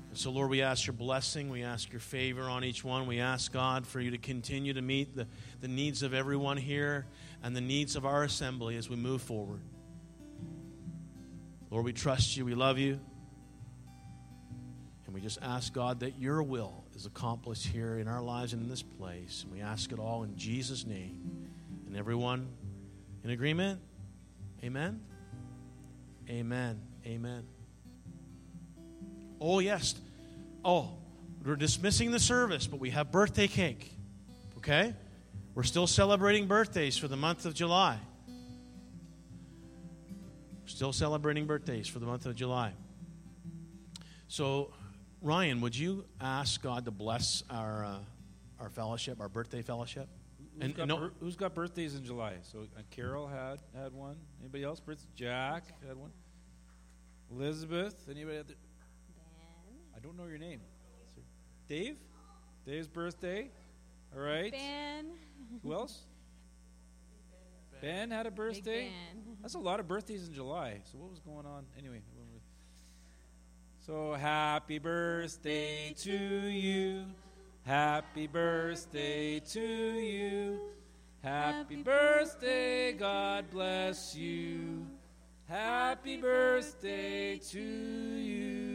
And so, Lord, we ask your blessing. We ask your favor on each one. We ask, God, for you to continue to meet the, the needs of everyone here and the needs of our assembly as we move forward. Lord, we trust you. We love you. And we just ask, God, that your will is accomplished here in our lives and in this place. And we ask it all in Jesus' name. And everyone in agreement? Amen? Amen. Amen. Oh, yes. Oh, we're dismissing the service, but we have birthday cake. Okay? We're still celebrating birthdays for the month of July. Still celebrating birthdays for the month of July. So, Ryan, would you ask God to bless our uh, our fellowship, our birthday fellowship? Who's, And- got, no- bir- who's got birthdays in July? So uh, Carol had had one. Anybody else? Birth- Jack had one. Elizabeth. Anybody? Other? I don't know your name. Dave. Dave's birthday. All right. Ben. Who else? [LAUGHS] Ben had a birthday. Big Ben. That's a lot of birthdays in July. So what was going on? Anyway. So happy birthday to you. Happy birthday to you. Happy birthday, God bless you. Happy birthday to you.